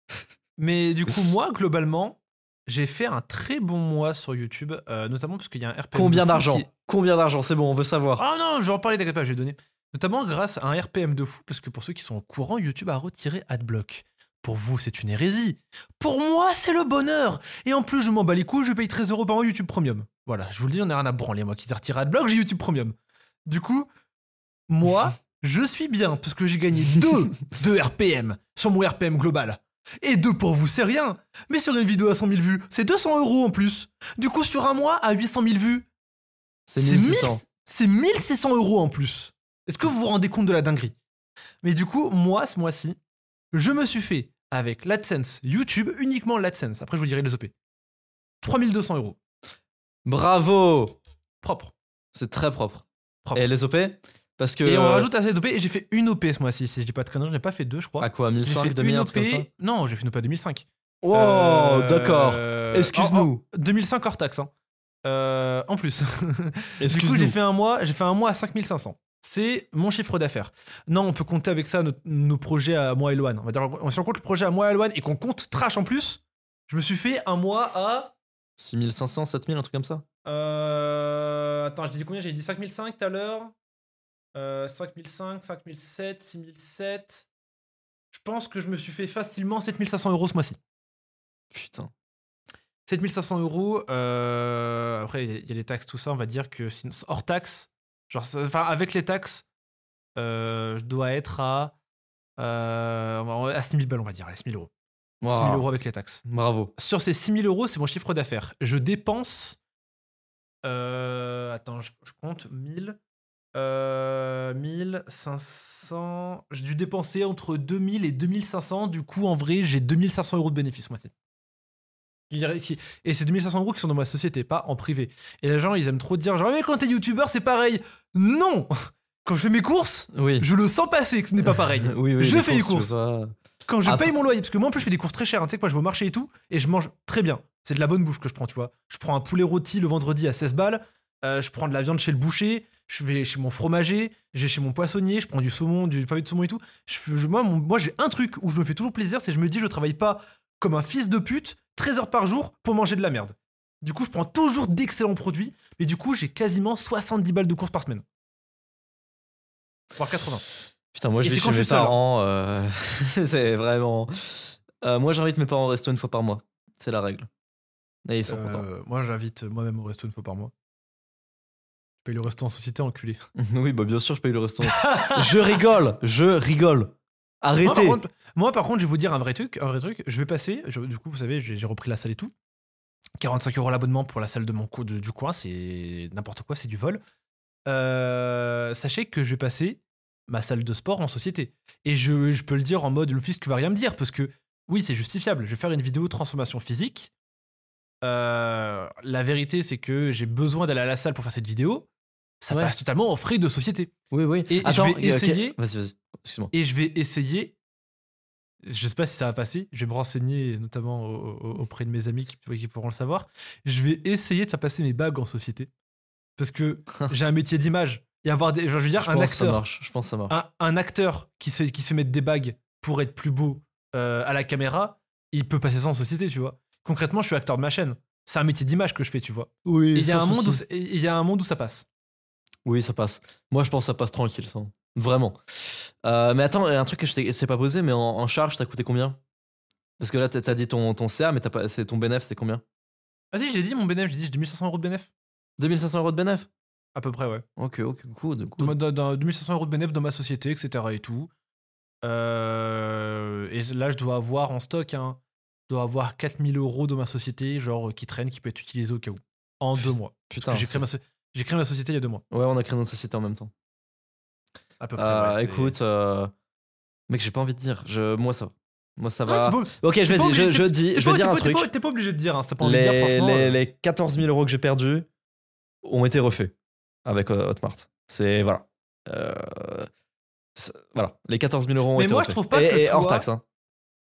Mais du coup, moi, globalement, j'ai fait un très bon mois sur YouTube, euh, notamment parce qu'il y a un RPM. Combien d'argent qui- Combien d'argent C'est bon, on veut savoir. Ah non, je vais en parler, t'inquiète pas, je vais donner. Notamment grâce à un RPM de fou, parce que pour ceux qui sont au courant, YouTube a retiré Adblock. Pour vous, c'est une hérésie. Pour moi, c'est le bonheur. Et en plus, je m'en bats les couilles, je paye 13 euros par mois YouTube Premium. Voilà, je vous le dis, on a rien à branler. Moi qui ai retiré Adblock, j'ai YouTube Premium. Du coup, moi, je suis bien, parce que j'ai gagné 2 de RPM sur mon RPM global. Et 2 pour vous, c'est rien. Mais sur une vidéo à 100 000 vues, c'est 200 euros en plus. Du coup, sur un mois, à 800 000 vues, C'est 1600. 1000 C'est 1600 euros en plus. Est-ce que vous vous rendez compte de la dinguerie? Mais du coup, moi, ce mois-ci, je me suis fait avec l'AdSense YouTube, uniquement l'AdSense. Après, je vous dirai les OP. 3200 euros. Bravo Propre. C'est très propre. Propre. Et les OP Parce que. Et on rajoute à cette OP, et j'ai fait une OP ce mois-ci, si je dis pas de conneries, j'en ai pas fait deux, je crois. À quoi J'ai 1005, fait 2000, une un truc comme ça? OP. Non, j'ai fait une OP à 2005. Wow, Euh, d'accord. Excuse-nous. en- en- 2005 hors taxe. hein. Euh, en plus. du coup, j'ai fait un mois, j'ai fait un mois à 5500. C'est mon chiffre d'affaires. Non, on peut compter avec ça nos, nos projets à moi et Loane. On va dire, si on compte le projet à moi et Loane et qu'on compte Trash en plus, je me suis fait un mois à. 6500, 7000, un truc comme ça Euh, attends, j'ai dit combien? J'ai dit 5005 tout à l'heure. Euh, 5005, 5007, 6007. Je pense que je me suis fait facilement 7500 euros ce mois-ci. Putain. 7500 euros. euh, après, il y y a les taxes, tout ça. On va dire que hors taxes, genre, ça- enfin, avec les taxes, euh, je dois être à, euh, à 6000 balles, on va dire. Allez, 6000 euros. 6000 Wow. euros avec les taxes. Bravo. Sur ces 6000 euros, c'est mon chiffre d'affaires. Je dépense. euh, attends, je, je compte 1000. Euh, 1500. J'ai dû dépenser entre 2000 et 2500. Du coup, en vrai, j'ai 2500 euros de bénéfices, moi. Et c'est 2500 euros qui sont dans ma société, pas en privé. Et les gens, ils aiment trop dire genre, mais quand t'es youtubeur, c'est pareil. Non Quand je fais mes courses, Oui. je le sens passer que ce n'est pas pareil. oui, oui. je les fais les courses. Quand je Après- paye mon loyer, parce que moi en plus je fais des courses très chères, hein, tu sais quoi, je vais au marché et tout, et je mange très bien. C'est de la bonne bouffe que je prends, tu vois. Je prends un poulet rôti le vendredi à 16 balles, euh, je prends de la viande chez le boucher, je vais chez mon fromager, je vais chez mon poissonnier, je prends du saumon, du pavé de saumon et tout. Je, fais- je- moi, mon- moi j'ai un truc où je me fais toujours plaisir, c'est que je me dis je travaille pas comme un fils de pute 13 heures par jour pour manger de la merde. Du coup, je prends toujours d'excellents produits, mais du coup, j'ai quasiment 70 balles de courses par semaine. Voire 80. Putain, moi je c'est chez mes seul, hein. parents. euh, c'est vraiment. Euh, moi j'invite mes parents au resto une fois par mois. C'est la règle. Et ils sont contents. Euh, moi, j'invite moi-même au resto une fois par mois. Je paye le resto en société, enculé. oui, bah bien sûr, je paye le resto. je rigole, je rigole. Moi par, Arrêtez. contre, moi, par contre, je vais vous dire un vrai truc. Un vrai truc. Je vais passer. je- du coup, vous savez, j'ai repris la salle et tout. 45 euros l'abonnement pour la salle de mon co- de- du coin, c'est n'importe quoi, c'est du vol. Euh, sachez que je vais passer ma salle de sport en société. Et je, je peux le dire en mode le fils, tu vas rien me dire, parce que oui, c'est justifiable. Je vais faire une vidéo transformation physique. Euh, la vérité, c'est que j'ai besoin d'aller à la salle pour faire cette vidéo. Ça Ouais. passe totalement en frais de société. Oui, oui. Et je Attends, ok, ok. essayer- Vas-y, vas-y. Excuse-moi. Et je vais essayer. Je sais pas si ça va passer. Je vais me renseigner, notamment au- au- auprès de mes amis qui, qui pourront le savoir. Je vais essayer de faire passer mes bagues en société. Parce que j'ai un métier d'image. Et avoir des. genre, je veux dire, Je un acteur. marche. Je pense ça marche. Un, un acteur qui se, fait, qui se fait mettre des bagues pour être plus beau euh, à la caméra, il peut passer ça en société, tu vois. Concrètement, je suis acteur de ma chaîne. C'est un métier d'image que je fais, tu vois. Oui, il y, a un monde où, il y a un monde où ça passe. Oui, ça passe. Moi, je pense que ça passe tranquille, ça. Vraiment. Euh, mais attends, un truc que je t'ai je t'ai pas posé, mais en, en charge, ça coûté combien? Parce que là, t'as dit ton, ton CA, mais pas, c'est ton bénéf, c'est combien? Vas-y, je l'ai dit, mon bénéf, j'ai dit, j'ai 2500 euros de bénéf. 2500 euros de bénéf? À peu près, ouais. Ok, ok, dans- dans 2500 euros de bénéfice dans ma société, etc. et tout. Euh, et là, je dois avoir en stock, hein, je dois avoir 4000 euros dans ma société, genre euh, qui traîne, qui peut être utilisé au cas où. En deux mois. Putain. Créé, so- j'ai créé ma société il y a deux mois, Ouais, on a créé notre société en même temps. À peu près. Euh, ouais, c'est- écoute, euh, mec, j'ai pas envie de dire. Je, moi, ça va. Moi, ça va. pas- Ok, je pas je, je dis, je vais dire un truc. T'es pas obligé de dire, hein, si pas envie de dire, Les, franchement. les, euh, les 14 000 euros que j'ai perdus ont été refaits avec euh, Hotmart. C'est voilà. Euh, voilà, les 14 000 euros ont Mais été moi, je refaits. trouve pas et, que et hors toi- taxe. Hein.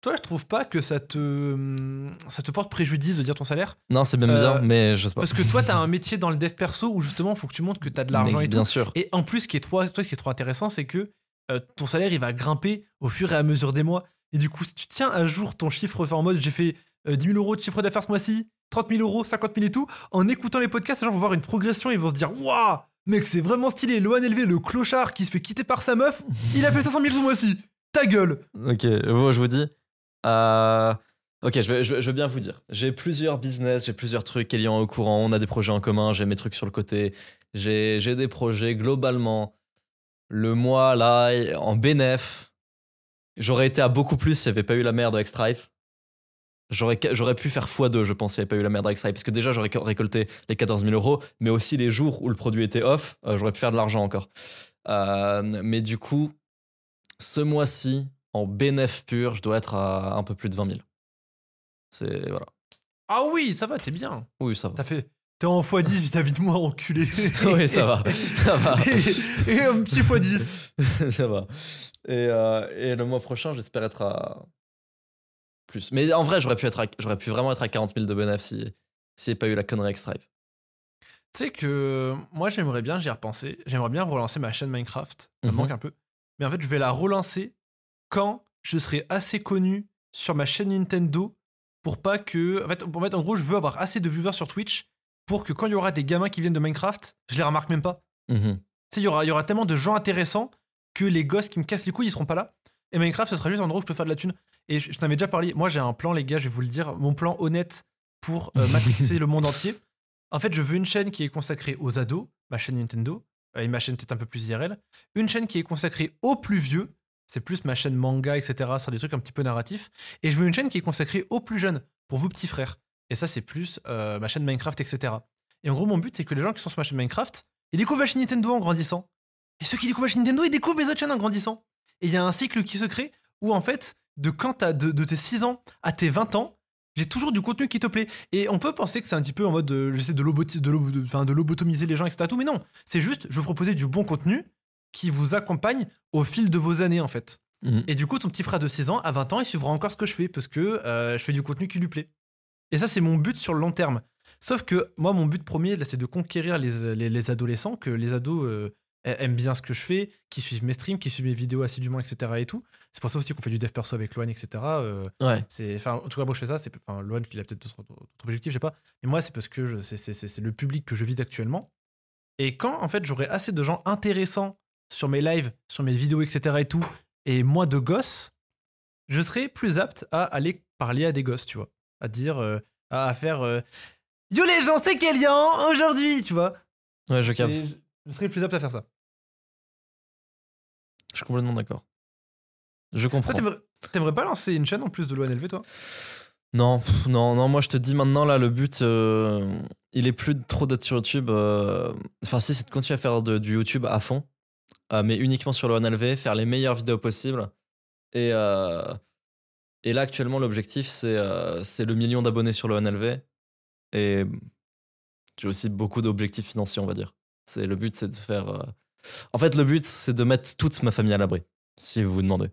Toi, je trouve pas que ça te, hum, ça te porte préjudice de dire ton salaire Non, c'est même Euh, bien, mais je sais pas. Parce que toi, t'as un métier dans le dev perso où justement, faut que tu montres que t'as de l'argent et tout. bien sûr. Et en plus, ce qui est trop, toi, ce qui est trop intéressant, c'est que euh, ton salaire, il va grimper au fur et à mesure des mois. Et du coup, si tu tiens à jour ton chiffre, enfin, en mode j'ai fait euh, 10 000 euros de chiffre d'affaires ce mois-ci, 30 000 euros, 50 000 et tout, en écoutant les podcasts, les gens vont voir une progression, ils vont se dire Waouh, mec, c'est vraiment stylé. Loan élevé, le clochard qui se fait quitter par sa meuf, il a fait 500 000 ce mois-ci. Ta gueule. Ok, bon, je vous dis. Euh, Ok, je vais bien vous dire. J'ai plusieurs business, j'ai plusieurs trucs. Est au courant, on a des projets en commun, j'ai mes trucs sur le côté. J'ai des projets globalement. Le mois, là, en bénéf, j'aurais été à beaucoup plus s'il n'y avait pas eu la merde avec Stripe. J'aurais j'aurais pu faire x2, je pense, s'il n'y avait pas eu la merde avec Stripe. Parce que déjà, j'aurais récolté les 14 000 euros, mais aussi les jours où le produit était off, euh, j'aurais pu faire de l'argent encore. Euh, mais du coup, ce mois-ci, en bénéf pur, je dois être à un peu plus de 20 000. C'est voilà. Ah oui, ça va, t'es bien. Oui, ça va. T'as fait. T'es en x10 vis-à-vis de moi, enculé. oui, ça va. Ça va. Et, et un petit x10. ça va. Et, euh, et le mois prochain, j'espère être à plus. Mais en vrai, j'aurais pu, être à- j'aurais pu vraiment être à 40 000 de bénéf si s'il n'y avait pas eu la connerie avec Stripe. Tu sais que moi, j'aimerais bien, j'y ai repensé, j'aimerais bien relancer ma chaîne Minecraft. Ça me Mhm. manque un peu. Mais en fait, je vais la relancer quand je serai assez connu sur ma chaîne Nintendo pour pas que. En fait, en, fait, en gros, je veux avoir assez de viewers sur Twitch pour que quand il y aura des gamins qui viennent de Minecraft, je les remarque même pas. Mhm. Tu sais, il y aura, y aura tellement de gens intéressants que les gosses qui me cassent les couilles, ils seront pas là. Et Minecraft, ce sera juste un endroit où je peux faire de la thune. Et je, je t'en avais déjà parlé. Moi, j'ai un plan, les gars, je vais vous le dire. Mon plan honnête pour euh, matrixer le monde entier. En fait, je veux une chaîne qui est consacrée aux ados, ma chaîne Nintendo, euh, et ma chaîne peut-être un peu plus IRL. Une chaîne qui est consacrée aux plus vieux. C'est plus ma chaîne manga, etc. sur des trucs un petit peu narratifs. Et je veux une chaîne qui est consacrée aux plus jeunes, pour vous petits frères. Et ça, c'est plus euh, ma chaîne Minecraft, etc. Et en gros, mon but, c'est que les gens qui sont sur ma chaîne Minecraft, ils découvrent la chaîne Nintendo en grandissant. Et ceux qui découvrent la chaîne Nintendo, ils découvrent les autres chaînes en grandissant. Et il y a un cycle qui se crée où, en fait, de quand t'as de, tes 6 ans à tes 20 ans, j'ai toujours du contenu qui te plaît. Et on peut penser que c'est un petit peu en mode euh, j'essaie de, de, de- de lobotomiser les gens, etc. Mais non, c'est juste, je veux proposer du bon contenu qui vous accompagne au fil de vos années, en fait. Mhm. Et du coup, ton petit frère de 6 ans, à 20 ans, il suivra encore ce que je fais parce que euh, je fais du contenu qui lui plaît. Et ça, c'est mon but sur le long terme. Sauf que moi, mon but premier, là, c'est de conquérir les, les- les adolescents, que les ados euh, aiment bien ce que je fais, qui suivent mes streams, qui suivent mes vidéos assidûment, etc. Et tout. C'est pour ça aussi qu'on fait du dev perso avec Loan, etc. Euh, Ouais. c'est, enfin, en tout cas, moi, je fais ça. C'est, enfin, Loan, il a peut-être d'autres, objectifs, je sais pas. Mais moi, c'est parce que je- c'est, c'est- c'est- c'est le public que je vise actuellement. Et quand, en fait, j'aurai assez de gens intéressants sur mes lives, sur mes vidéos, etc. et tout, et moi de gosse, je serai plus apte à aller parler à des gosses, tu vois. À dire, euh, à à faire euh, Yo les gens, c'est Kélian aujourd'hui, tu vois. Ouais, je capte. Je serai plus apte à faire ça. Je suis complètement d'accord. Je comprends. t'aimerais, t'aimerais pas lancer une chaîne en plus de l'ONLV, toi? Non, non, non, moi je te dis maintenant là, le but, euh, il est plus trop d'être sur YouTube. Enfin, si, c'est de continuer à faire de- du YouTube à fond, euh, mais uniquement sur le faire les meilleures vidéos possibles. Et, euh, et là, actuellement, l'objectif, c'est euh, le million d'abonnés sur le. Et j'ai aussi beaucoup d'objectifs financiers, on va dire. Le but, c'est de faire. euh, En fait, le but, c'est de mettre toute ma famille à l'abri, si vous vous demandez.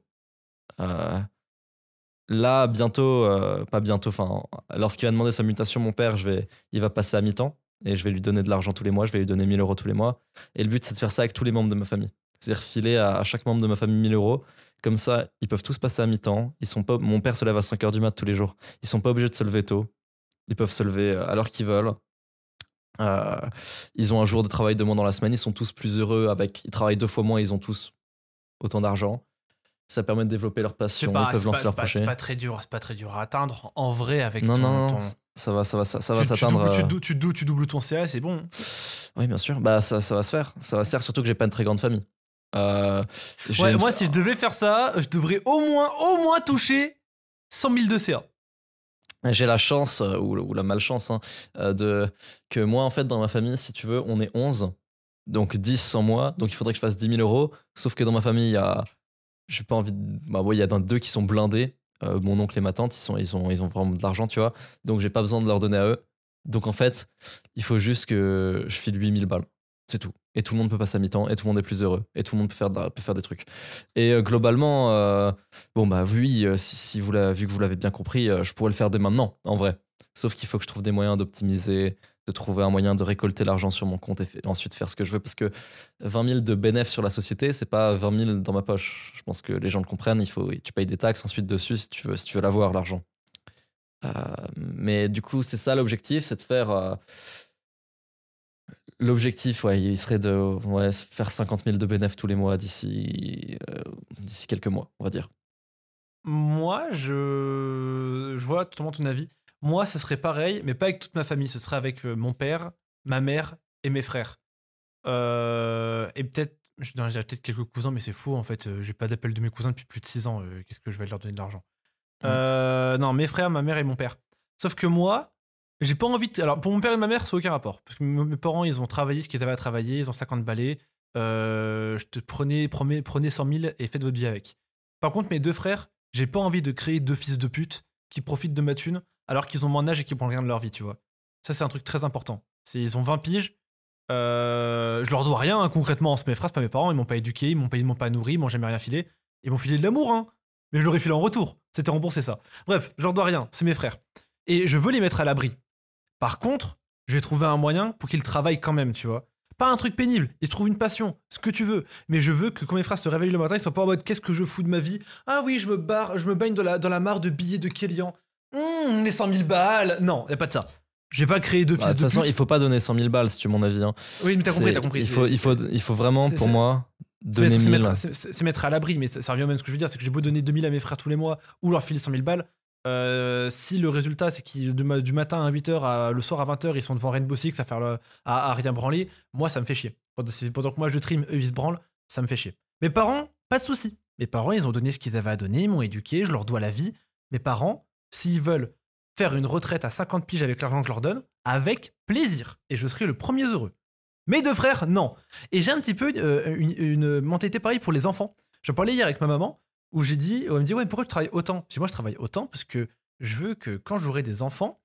Là, bientôt, pas bientôt, enfin, lorsqu'il va demander sa mutation, mon père, je vais, il va passer à mi-temps et je vais lui donner de l'argent tous les mois, je vais lui donner 1000 euros tous les mois. Et le but, c'est de faire ça avec tous les membres de ma famille. C'est-à-dire filer à, à chaque membre de ma famille 1000 euros. Comme ça, ils peuvent tous passer à mi-temps. Ils sont pas, mon père se lève à 5 h du mat tous les jours. Ils sont pas obligés de se lever tôt. Ils peuvent se lever euh, à l'heure qu'ils veulent. Euh, ils ont un jour de travail de moins dans la semaine. Ils sont tous plus heureux avec. Ils travaillent deux fois moins. Ils ont tous autant d'argent. Ça permet de développer leur passion. pas, ils peuvent lancer pas- leur projet. c'est pas très dur, c'est pas très dur à atteindre en vrai avec Non, ton, non, ton- non, ça va, ça va, ça, ça va tu, s'atteindre. tu, euh, tu doubles ton CA, c'est bon. Oui, bien sûr. Bah, ça, ça va se faire. Ça va se faire, surtout que j'ai pas une très grande famille. Euh, j'ai Ouais, une- moi, si je devais faire ça, je devrais au moins, au moins toucher 100 000 de CA. J'ai la chance, euh, ou, ou la malchance, hein, euh, de, que moi, en fait, dans ma famille, si tu veux, on est 11. Donc 10 sans moi. Donc il faudrait que je fasse 10 000 euros. Sauf que dans ma famille, il y a. J'ai pas envie de. Bah, ouais, il y a deux qui sont blindés. Euh, mon oncle et ma tante, ils, sont, ils, ont, ils ont vraiment de l'argent, tu vois. Donc j'ai pas besoin de leur donner à eux. Donc en fait, il faut juste que je file 8000 balles. C'est tout. Et tout le monde peut passer à mi-temps, et tout le monde est plus heureux, et tout le monde peut faire, peut faire des trucs. Et euh, globalement, euh, bon bah oui, euh, si, si vous vu que vous l'avez bien compris, je pourrais le faire dès maintenant, en vrai. Sauf qu'il faut que je trouve des moyens d'optimiser, de trouver un moyen de récolter l'argent sur mon compte et ensuite faire ce que je veux. Parce que 20 000 de bénéfices sur la société, c'est pas 20 000 dans ma poche. Je pense que les gens le comprennent. Il faut, tu payes des taxes ensuite dessus si tu veux, si tu veux l'avoir, l'argent. Mais du coup, c'est ça l'objectif, c'est de faire. L'objectif, ouais, il serait de ouais, faire 50 000 de bénéfices tous les mois d'ici euh, d'ici quelques mois, on va dire. Moi, je, je vois totalement ton avis. Moi, ce serait pareil, mais pas avec toute ma famille. Ce serait avec euh, mon père, ma mère et mes frères. Euh, et peut-être, je- j'ai peut-être quelques cousins, mais c'est fou en fait. J'ai pas d'appel de mes cousins depuis plus de 6 ans. Qu'est-ce que je vais leur donner de l'argent Mm. Euh, Non, mes frères, ma mère et mon père. Sauf que moi, j'ai pas envie. Alors, pour mon père et ma mère, c'est aucun rapport. Parce que mes parents, ils ont travaillé ce qu'ils avaient à travailler. Ils ont 50 balais. Euh, je te prenais, prenez, prenez 100 000 et faites votre vie avec. Par contre, mes deux frères, j'ai pas envie de créer deux fils de pute qui profitent de ma thune alors qu'ils ont mon âge et qu'ils prennent rien de leur vie, tu vois. Ça, c'est un truc très important. Ils ont 20 piges. euh, je leur dois rien hein, concrètement. C'est mes pas mes parents. Ils m'ont pas éduqué, ils m'ont pas, ils m'ont pas nourri, ils m'ont jamais rien filé. Ils m'ont filé de l'amour, hein. Mais je leur ai filé en retour. C'était remboursé ça. Bref, je leur dois rien. C'est mes frères. Et je veux les mettre à l'abri. Par contre, je vais trouver un moyen pour qu'ils travaillent quand même, tu vois. Pas un truc pénible, ils se trouvent une passion, ce que tu veux. Mais je veux que quand mes frères se réveillent le matin, ils soient pas en mode qu'est-ce que je fous de ma vie? Ah oui, je me barre, je me baigne dans la, dans la mare de billets de Kélian. Hum, les 100 000 balles. Non, y a pas de ça. J'ai pas créé deux Bah, fils De toute de façon, pute. il faut pas donner 100 000 balles si tu mon avis. hein. Oui, mais t'as compris, t'as compris. Il faut, il faut, il faut vraiment, pour moi, donner mettre, c'est 1000. mettre- c'est- c'est- c'est mettre à l'abri, mais ça, ça revient au même ce que je veux dire, c'est que j'ai beau donner 2000 à mes frères tous les mois ou leur filer 100 000 balles. Euh, si le résultat c'est qu'ils du, ma- du matin à 8h à le soir à 20h ils sont devant Rainbow Six à faire le, à, rien branler, moi ça me fait chier. Pendant, que moi je trim, eux ils se branlent, ça me fait chier. Mes parents, pas de souci. Mes parents ils ont donné ce qu'ils avaient à donner, ils m'ont éduqué, je leur dois la vie. Mes parents, s'ils veulent faire une retraite à 50 piges avec l'argent que je leur donne, avec plaisir. Et je serai le premier heureux. Mes deux frères, non. Et j'ai un petit peu euh, une, une mentalité pareille pour les enfants. Je parlais hier avec ma maman où j'ai dit, elle me dit ouais pourquoi tu travailles autant? Je dis moi je travaille autant parce que je veux que quand j'aurai des enfants,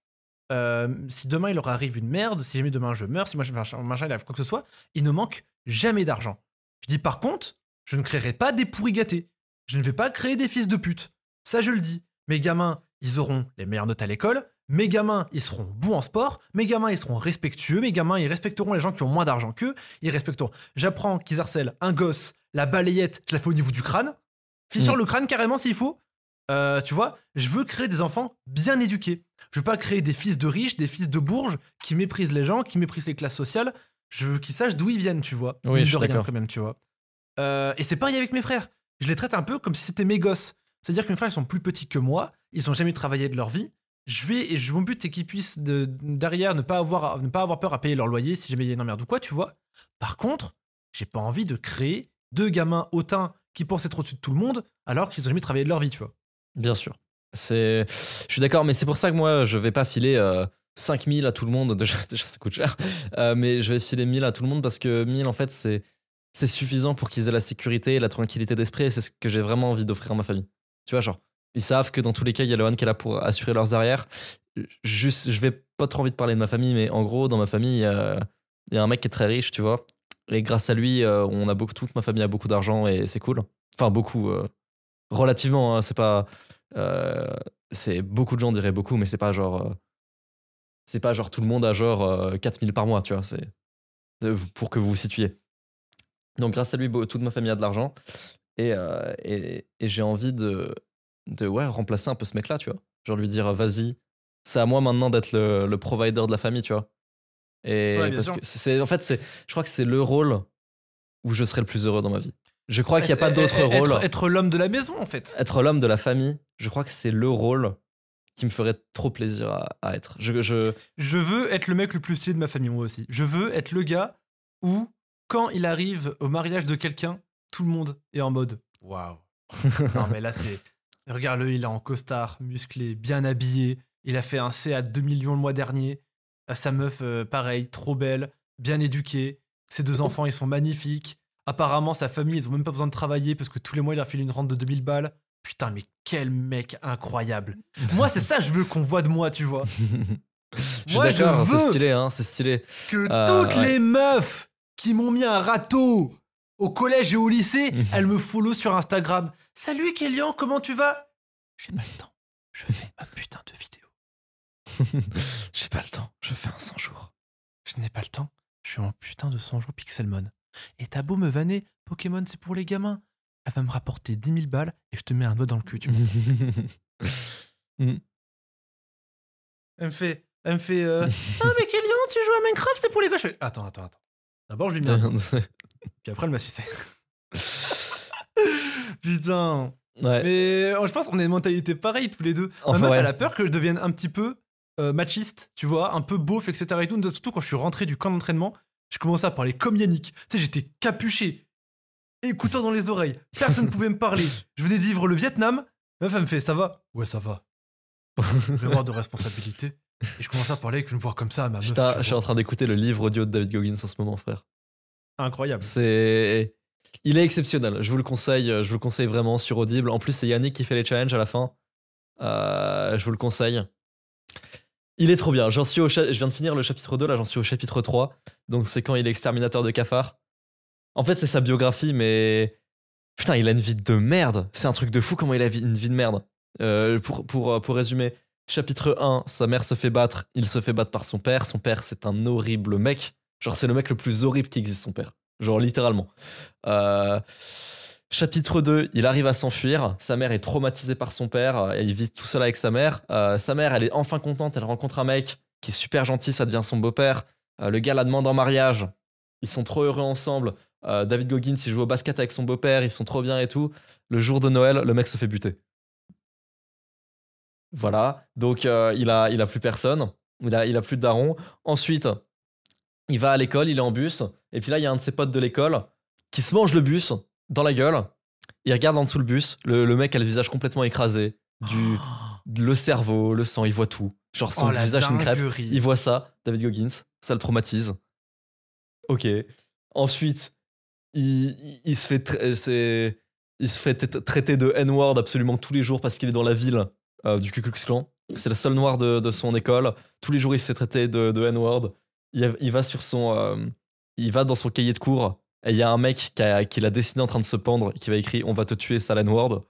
euh, si demain il leur arrive une merde, si jamais demain je meurs, si moi je machin, il arrive quoi que ce soit, il ne manque jamais d'argent. Je dis par contre, je ne créerai pas des pourris gâtés. Je ne vais pas créer des fils de pute. Ça je le dis. Mes gamins, ils auront les meilleures notes à l'école. Mes gamins, ils seront bons en sport. Mes gamins, ils seront respectueux. Mes gamins, ils respecteront les gens qui ont moins d'argent qu'eux. Ils respecteront. J'apprends qu'ils harcèlent un gosse, la balayette, je la fais au niveau du crâne. Fissure Mm. le crâne carrément s'il faut. Euh, tu vois, je veux créer des enfants bien éduqués. Je veux pas créer des fils de riches, des fils de bourges qui méprisent les gens, qui méprisent les classes sociales. Je veux qu'ils sachent d'où ils viennent, tu vois. Oui, je de suis rien, d'accord. quand même, tu vois. Euh, et c'est pareil avec mes frères. Je les traite un peu comme si c'était mes gosses. C'est-à-dire que mes frères, ils sont plus petits que moi. Ils ont jamais travaillé de leur vie. Je vais et je- mon but c'est qu'ils puissent de, derrière ne pas avoir ne pas avoir peur à payer leur loyer si jamais il y a une emmerde ou quoi, tu vois. Par contre, j'ai pas envie de créer deux gamins hautains qui pensent être au-dessus de tout le monde alors qu'ils ont jamais travaillé de leur vie, tu vois. Bien sûr. C'est, je suis d'accord, mais c'est pour ça que moi, je vais pas filer euh, 5000 à tout le monde. Déjà, déjà ça coûte cher. Euh, mais je vais filer 1000 à tout le monde parce que 1000, en fait, c'est, c'est suffisant pour qu'ils aient la sécurité et la tranquillité d'esprit. Et c'est ce que j'ai vraiment envie d'offrir à ma famille. Tu vois, genre, ils savent que dans tous les cas, il y a Lohan qui est là pour assurer leurs arrières. Juste, je vais pas trop envie de parler de ma famille, mais en gros, dans ma famille, il y a, il y a un mec qui est très riche, tu vois. Et grâce à lui, euh, on a beaucoup, toute ma famille a beaucoup d'argent et c'est cool. Enfin, beaucoup, euh, relativement. hein, c'est pas. euh, c'est beaucoup de gens diraient beaucoup, mais c'est pas genre. c'est pas genre tout le monde a genre euh, 4000 par mois, tu vois. C'est pour que vous vous situiez. Donc, grâce à lui, toute ma famille a de l'argent. Et, et, et j'ai envie de, de ouais, remplacer un peu ce mec-là, tu vois. Genre lui dire, vas-y, c'est à moi maintenant d'être le, le provider de la famille, tu vois. Et Ouais, parce que c'est, en fait, c'est, je crois que c'est le rôle où je serai le plus heureux dans ma vie. Je crois qu'il n'y a pas d'autre rôle. Être, être l'homme de la maison, en fait. Être l'homme de la famille, je crois que c'est le rôle qui me ferait trop plaisir à, à être. Je, je, Je veux être le mec le plus stylé de ma famille, moi aussi. Je veux être le gars où, quand il arrive au mariage de quelqu'un, tout le monde est en mode Waouh. non, mais là, c'est. Regarde-le, il est en costard, musclé, bien habillé. Il a fait un C à 2 millions le mois dernier. À sa meuf, euh, pareil, trop belle, bien éduquée. Ses deux enfants, ils sont magnifiques. Apparemment, sa famille, ils ont même pas besoin de travailler parce que tous les mois, il leur file une rente de 2000 balles. Putain, mais quel mec incroyable. Moi, c'est ça, je veux qu'on voit de moi, tu vois. je suis Moi, je d'accord, c'est veux- stylé, hein, c'est stylé. que Euh, toutes ouais. les meufs qui m'ont mis un râteau au collège et au lycée, elles me follow sur Instagram. Salut Kélian, comment tu vas? J'ai pas le temps. Je fais ma putain de vidéo. J'ai pas le temps, je fais un 100 jours. Je n'ai pas le temps. Je suis en putain de 100 jours Pixelmon. Et t'as beau me vanner, Pokémon c'est pour les gamins. Elle va me rapporter 10 000 balles et je te mets un doigt dans le cul. Tu vois. elle me fait, elle me fait, euh, ah mais Kélian, tu joues à Minecraft, c'est pour les gars. Je fais, attends, attends, attends. D'abord je lui mets un puis après elle m'a sucé. Putain. ouais. Mais euh, je pense qu'on a une mentalité pareille tous les deux. Enfin, Ma meuf, ouais. elle a peur que je devienne un petit peu euh, machiste, tu vois, un peu beauf, etc. Et tout. Surtout quand je suis rentré du camp d'entraînement, je commençais à parler comme Yannick. Tu sais, j'étais capuché, écoutant dans les oreilles. Personne ne pouvait me parler. Je venais de vivre le Vietnam. Ma meuf, elle me fait Ça va? Ouais, ça va. Je vais avoir de responsabilité. Et je commençais à parler avec une voix comme ça à ma meuf. Putain, je suis en train d'écouter le livre audio de David Goggins en ce moment, frère. Incroyable. C'est. Il est exceptionnel. Je vous le conseille. euh, Je vous le conseille vraiment sur Audible. En plus, c'est Yannick qui fait les challenges à la fin. Euh, je vous le conseille. Il est trop bien. J'en suis au Je viens de finir le chapitre 2, là, j'en suis au chapitre 3. Donc, c'est quand il est exterminateur de cafards. En fait, c'est sa biographie, mais. Putain, il a une vie de merde. C'est un truc de fou comment il a une vie de merde. Euh, pour, pour, euh, pour résumer, chapitre 1, sa mère se fait battre. Il se fait battre par son père. Son père, c'est un horrible mec. Genre, c'est le mec le plus horrible qui existe, son père. Genre, littéralement. Euh, Chapitre 2, il arrive à s'enfuir. Sa mère est traumatisée par son père. euh, Et il vit tout seul avec sa mère. Euh, sa mère, elle est enfin contente. Elle rencontre un mec qui est super gentil. Ça devient son beau-père. Euh, le gars la demande en mariage. Ils sont trop heureux ensemble. David Goggins, il joue au basket avec son beau-père. Ils sont trop bien et tout. Le jour de Noël, le mec se fait buter. Voilà. Donc, il, a, il a plus personne. Il a, il a plus de daron. Ensuite, il va à l'école. Il est en bus. Et puis là, il y a un de ses potes de l'école qui se mange le bus dans la gueule. Il regarde en dessous le bus. Le, le mec a le visage complètement écrasé. Du, le cerveau, le sang, il voit tout. Genre son Oh, visage, une crêpe. Il voit ça, David Goggins. Ça le traumatise. Ok. Ensuite, il, il- il se fait, tra- il se fait t- traiter de N-word absolument tous les jours parce qu'il est dans la ville euh, du Ku Klux Klan. C'est le seul noir de, de son école. Tous les jours, il se fait traiter de, de N-word. Il, il va sur son, euh, il va dans son cahier de cours et il y a un mec qui, a- l'a dessiné en train de se pendre qui va écrire On va te tuer, sale N-word.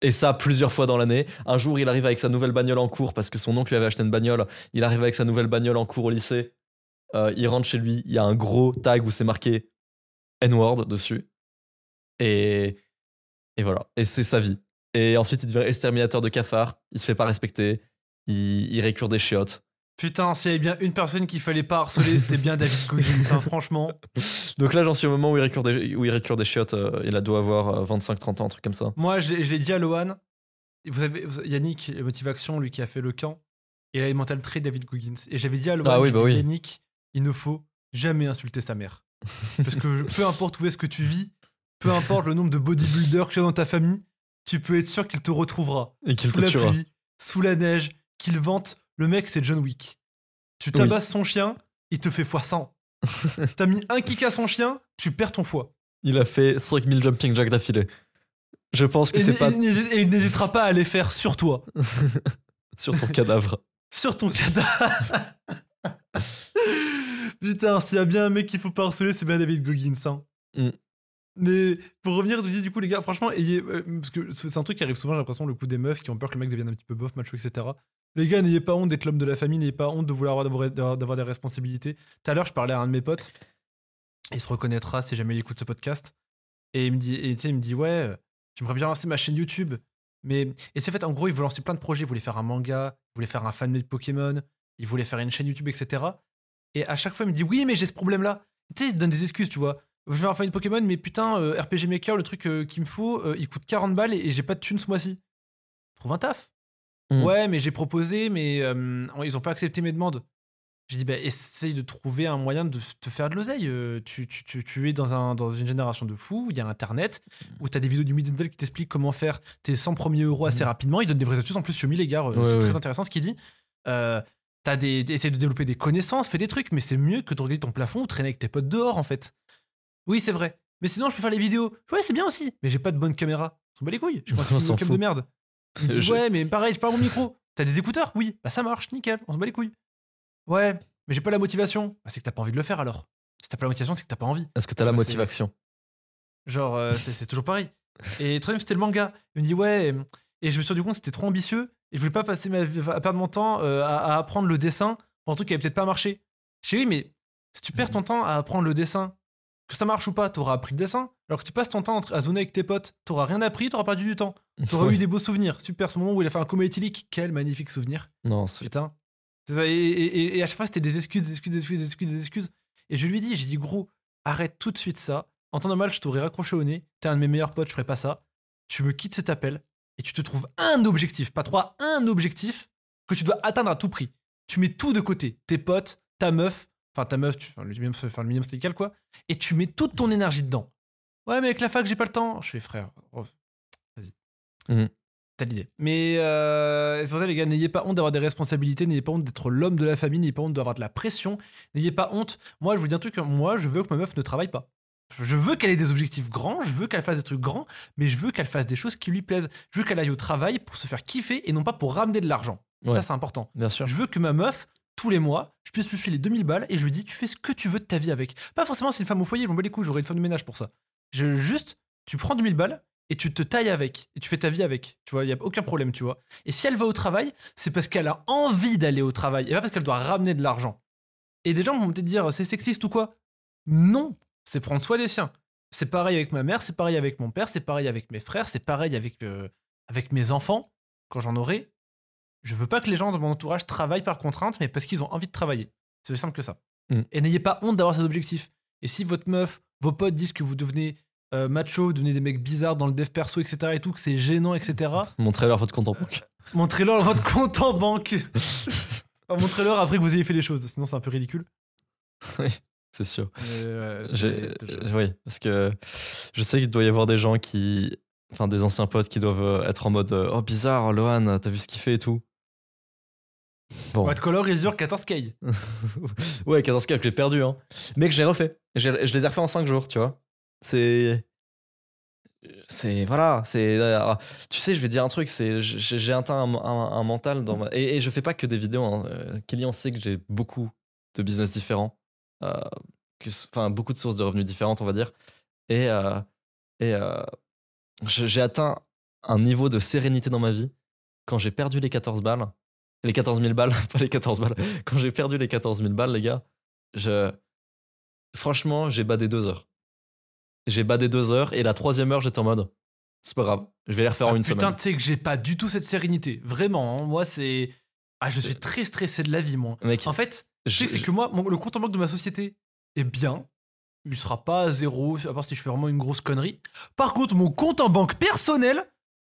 Et ça plusieurs fois dans l'année. Un jour, il arrive avec sa nouvelle bagnole en cours parce que son oncle lui avait acheté une bagnole. Il arrive avec sa nouvelle bagnole en cours au lycée. Euh, il rentre chez lui. Il y a un gros tag où c'est marqué N-word dessus. Et, et voilà. Et c'est sa vie. Et ensuite, il devient exterminateur de cafards. Il se fait pas respecter. Il, il récure des chiottes. Putain, s'il y avait bien une personne qu'il fallait pas harceler, c'était bien David Goggins, hein, franchement. Donc là, j'en suis au moment où il récure des, où il récure des chiottes. euh, il a doit avoir 25-30 ans, un truc comme ça. Moi, je l'ai dit à Lohan. Vous avez vous- Yannick, Motivation, lui qui a fait le camp, il a alimenté le trait David Goggins. Et j'avais dit à Lohan, Ah oui, bah oui. Yannick, il ne faut jamais insulter sa mère. Parce que peu importe où est-ce que tu vis, peu importe le nombre de bodybuilders que tu as dans ta famille, tu peux être sûr qu'il te retrouvera. Et qu'il sous te tuera. pluie, sous la neige, qu'il vante. Le mec, c'est John Wick. Tu tabasses son chien, il te fait fois 100. T'as mis un kick à son chien, tu perds ton foie. Il a fait 5000 jumping jacks d'affilée. Je pense que c'est pas et il n'hésitera pas à les faire sur toi. sur ton cadavre. Sur ton cadavre. Putain, s'il y a bien un mec qu'il faut pas harceler, c'est bien David Goggins. hein. Mm. Mais pour revenir, je dis du coup, les gars, franchement, ayez, euh, parce que c'est un truc qui arrive souvent, j'ai l'impression, le coup des meufs qui ont peur que le mec devienne un petit peu bof, macho, etc. Les gars, n'ayez pas honte d'être l'homme de la famille, n'ayez pas honte de vouloir avoir, d'avoir des responsabilités. Tout à l'heure, je parlais à un de mes potes, il se reconnaîtra si jamais il écoute ce podcast, et il me dit, il me dit, ouais, euh, j'aimerais bien lancer ma chaîne YouTube, mais et c'est fait, en gros, il veut lancer plein de projets, il voulait faire un manga, il voulait faire un fanmade Pokémon, il voulait faire une chaîne YouTube, etc. Et à chaque fois, il me dit, oui, mais j'ai ce problème-là. Tu sais, il se donne des excuses, tu vois. Je vais faire un fanmade Pokémon, mais putain, euh, RPG Maker, le truc euh, qu'il me faut, il coûte 40 balles et, et j'ai pas de thunes ce mois-ci. Trouve un taf. Mm. Ouais, mais j'ai proposé, mais euh, ils ont pas accepté mes demandes. J'ai dit, bah, essaye de trouver un moyen de te faire de l'oseille. Euh, tu, tu, tu, tu es dans, un, dans une génération de fous où il y a Internet, où tu as des vidéos du Middle qui t'expliquent comment faire tes 100 premiers euros assez Mhm. rapidement. Il donne des vraies astuces. En plus, Xiaomi, les gars, euh, Ouais, c'est ouais. très intéressant ce qu'il dit. Euh, t'as des, essaye de développer des connaissances, fais des trucs, mais c'est mieux que de regarder ton plafond ou traîner avec tes potes dehors, en fait. Oui, c'est vrai. Mais sinon, je peux faire les vidéos. Ouais, c'est bien aussi. Mais j'ai pas de bonne caméra. S'en bat les couilles. Je pense On une s'en webcam fout. de merde. Il me dit, Je- ouais, mais pareil, j'ai pas mon micro. T'as des écouteurs? Oui. Bah ça marche, nickel. On se bat les couilles. Ouais, mais j'ai pas la motivation. Bah c'est que t'as pas envie de le faire alors. Si t'as pas la motivation, c'est que t'as pas envie. Est-ce que t'as la Ouais, c'est- motivation? Genre, euh, c'est c'est toujours pareil. Et le troisième, c'était le manga. Il me dit, ouais. Et je me suis rendu compte que c'était trop ambitieux. Et je voulais pas passer ma vie à perdre mon temps euh, à, à apprendre le dessin pour un truc qui avait peut-être pas marché. Je dis, oui, mais si tu perds ton temps à apprendre le dessin, que ça marche ou pas, t'auras appris le dessin. Alors que tu passes ton temps à zoner avec tes potes, t'auras rien appris, t'auras perdu du temps. T'auras eu des beaux souvenirs. Super, ce moment où il a fait un coma éthylique. Quel magnifique souvenir. Non, c'est- Putain. C'est ça. Et, et- à chaque fois, c'était des excuses, des excuses, des excuses, des excuses, des excuses. Et je lui dit, j'ai dit, gros, arrête tout de suite ça. En temps normal, je t'aurais raccroché au nez. T'es un de mes meilleurs potes, je ferais pas ça. Tu me quittes cet appel et tu te trouves un objectif, pas trois, un objectif que tu dois atteindre à tout prix. Tu mets tout de côté. Tes potes, ta meuf, enfin ta meuf, tu, enfin, le minimum, enfin, le minimum syndical, quoi. Et tu mets toute ton énergie dedans. Ouais, mais avec la fac, j'ai pas le temps. Je fais, frère, oh, vas-y. Mhm. T'as l'idée. Mais euh, c'est pour ça, les gars, n'ayez pas honte d'avoir des responsabilités, n'ayez pas honte d'être l'homme de la famille, n'ayez pas honte d'avoir de la pression, n'ayez pas honte. Moi, je vous dis un truc, moi, je veux que ma meuf ne travaille pas. Je veux qu'elle ait des objectifs grands, je veux qu'elle fasse des trucs grands, mais je veux qu'elle fasse des choses qui lui plaisent. Je veux qu'elle aille au travail pour se faire kiffer et non pas pour ramener de l'argent. Ouais. Ça, c'est important. Bien sûr. Je veux que ma meuf, tous les mois, je puisse lui filer 2000 balles et je lui dis, tu fais ce que tu veux de ta vie avec. Pas forcément c'est une femme au foyer, m'en bats les couilles, j'aurai une femme de ménage pour ça. Je, juste, tu prends 2000 balles et tu te tailles avec et tu fais ta vie avec. Tu vois, il y a aucun problème, tu vois. Et si elle va au travail, c'est parce qu'elle a envie d'aller au travail et pas parce qu'elle doit ramener de l'argent. Et des gens vont peut-être dire, c'est sexiste ou quoi? Non, c'est prendre soin des siens. C'est pareil avec ma mère, c'est pareil avec mon père, c'est pareil avec mes frères, c'est pareil avec, euh, avec mes enfants, quand j'en aurai. Je veux pas que les gens dans mon entourage travaillent par contrainte, mais parce qu'ils ont envie de travailler. C'est aussi simple que ça. Mm. Et n'ayez pas honte d'avoir ces objectifs. Et si votre meuf, vos potes disent que vous devenez euh, macho, devenez des mecs bizarres dans le dev perso, etc., et tout, que c'est gênant, etc., Montrez-leur votre compte en banque. montrez-leur votre compte en banque. Enfin, montrez-leur après que vous ayez fait les choses, sinon c'est un peu ridicule. C'est sûr. Euh, euh, oui, parce que je sais qu'il doit y avoir des gens qui. Enfin, des anciens potes qui doivent euh, être en mode euh, Oh, bizarre, Lohan, t'as vu ce qu'il fait et tout. Bon. White Collar is your 14K. ouais, 14 k que j'ai perdu, hein. Mais que j'ai refait. Je les ai refait en 5 jours, tu vois. C'est. C'est. Voilà, c'est. euh, Tu sais, je vais dire un truc, c'est. J'ai atteint un, un- un mental dans ma. Et, et je fais pas que des vidéos. Hein. Euh, Kelly, on sait que j'ai beaucoup de business différents. euh, que Enfin, beaucoup de sources de revenus différentes, on va dire. Et. euh, et euh, j'ai atteint un niveau de sérénité dans ma vie quand j'ai perdu les 14 balles. Les 14 000 balles, pas les 14 balles. Quand j'ai perdu les 14 000 balles, les gars, je. Franchement, j'ai badé deux heures. J'ai badé deux heures et la troisième heure, j'étais en mode. C'est pas grave, je vais les refaire en Ah, une putain, semaine. tu sais que j'ai pas du tout cette sérénité. Vraiment, hein. moi c'est. Ah, je suis très stressé de la vie, moi. Mec, En fait, tu sais je- que c'est que moi, mon- le compte en banque de ma société est bien. Il sera pas à zéro, à part si je fais vraiment une grosse connerie. Par contre, mon compte en banque personnel,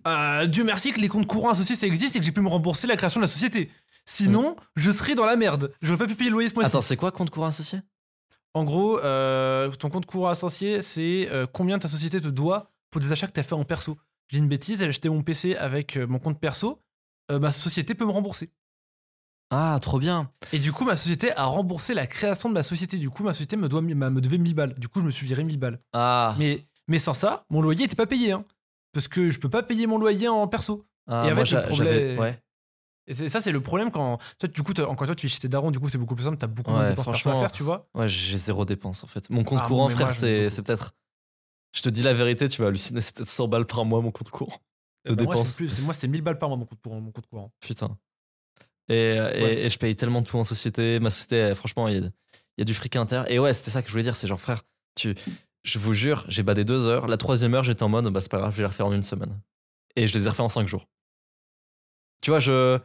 euh, Dieu merci que les comptes courants associés ça existe et que j'ai pu me rembourser la création de la société. Sinon, je serais dans la merde. J'aurais pas pu payer le loyer ce mois-ci. Attends, c'est quoi compte courant associé? En gros, euh, ton compte courant associé, c'est euh, combien ta société te doit pour des achats que tu as fait en perso. J'ai une bêtise, j'ai acheté mon PC avec euh, mon compte perso, ma société peut me rembourser. Ah, trop bien. Et du coup, ma société a remboursé la création de ma société. Du coup, ma société me, doit, me devait 1000 balles. Du coup, je me suis viré 1000 balles. Ah, Mais, mais sans ça, mon loyer n'était pas payé. Hein, parce que je peux pas payer mon loyer en perso. ah, et avec moi, le problème- Ouais. Et ça, c'est le problème quand. Toi, du coup, quand toi, tu es chez tes darons, du coup, c'est beaucoup plus simple. T'as beaucoup moins de dépenses perso à faire, tu vois. Ouais, j'ai zéro dépense en fait. Mon compte Ah, courant, frère, c'est peut-être. Je te dis la vérité, tu vas halluciner, c'est peut-être 100 balles par mois mon compte courant. De Eh ben, moi, dépenses. moi, c'est 1000 balles par mois, mon compte courant. Mon compte courant. Putain. Et, et- je paye tellement de tout en société. Ma société, franchement, il y, a- il y a du fric l'intérieur. Et ouais, c'était ça que je voulais dire. C'est genre, frère, tu, je vous jure, j'ai badé deux heures. La troisième heure, j'étais en mode, bah c'est pas grave, je vais les refaire en une semaine. Et je les ai refait en cinq jours. Tu vois, je.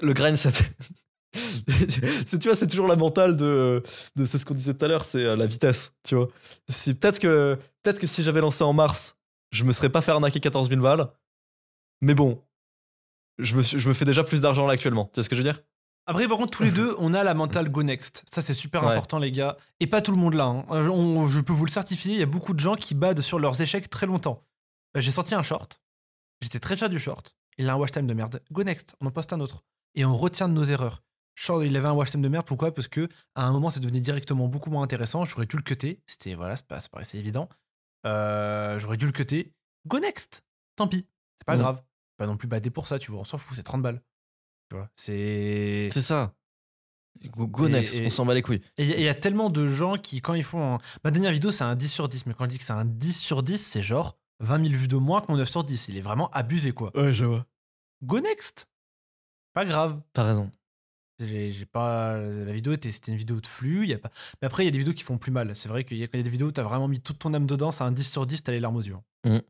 Le ça. c'est, tu vois, c'est toujours la mentale de, c'est ce qu'on disait tout à l'heure, c'est euh, la vitesse, tu vois. Peut-être, que, peut-être que si j'avais lancé en mars, je me serais pas fait arnaquer 14 000 balles. Mais bon, je me, je me fais déjà plus d'argent là actuellement. Tu sais ce que je veux dire? Après, par contre, tous les deux, on a la mentale go next. Ça, c'est super Ouais. important, les gars. Et pas tout le monde là. hein. Euh, on- je peux vous le certifier. Il y a beaucoup de gens qui badent sur leurs échecs très longtemps. Euh, J'ai sorti un short. J'étais très fier du short. Il a un watch time de merde. Go next. On en poste un autre. Et on retient de nos erreurs. Short, il avait un watch time de merde. Pourquoi? Parce que à un moment, c'est devenu directement beaucoup moins intéressant. J'aurais dû le cutter. C'était voilà, ça paraissait évident. Euh, J'aurais dû le cutter. Go next. Tant pis. C'est pas Mhm. grave. Pas non plus bader pour ça. Tu vois, on s'en fout. C'est 30 balles. Tu vois. C'est. C'est ça. Go, go Et- next, et- on s'en bat les couilles. Et il y, y a tellement de gens qui, quand ils font. un- Ma dernière vidéo, c'est un 10 sur 10. Mais quand je dis que c'est un 10 sur 10, c'est genre 20 000 vues de moins que mon 9 sur 10. Il est vraiment abusé, quoi. Ouais, je vois. Go next Pas grave. T'as raison. J'ai pas. La vidéo, était- c'était une vidéo de flux. Y a pas... Mais après, il y a des vidéos qui font plus mal. C'est vrai qu'il y a quand il y a des vidéos où t'as vraiment mis toute ton âme dedans. C'est un 10 sur 10, t'as les larmes aux yeux. Mhm.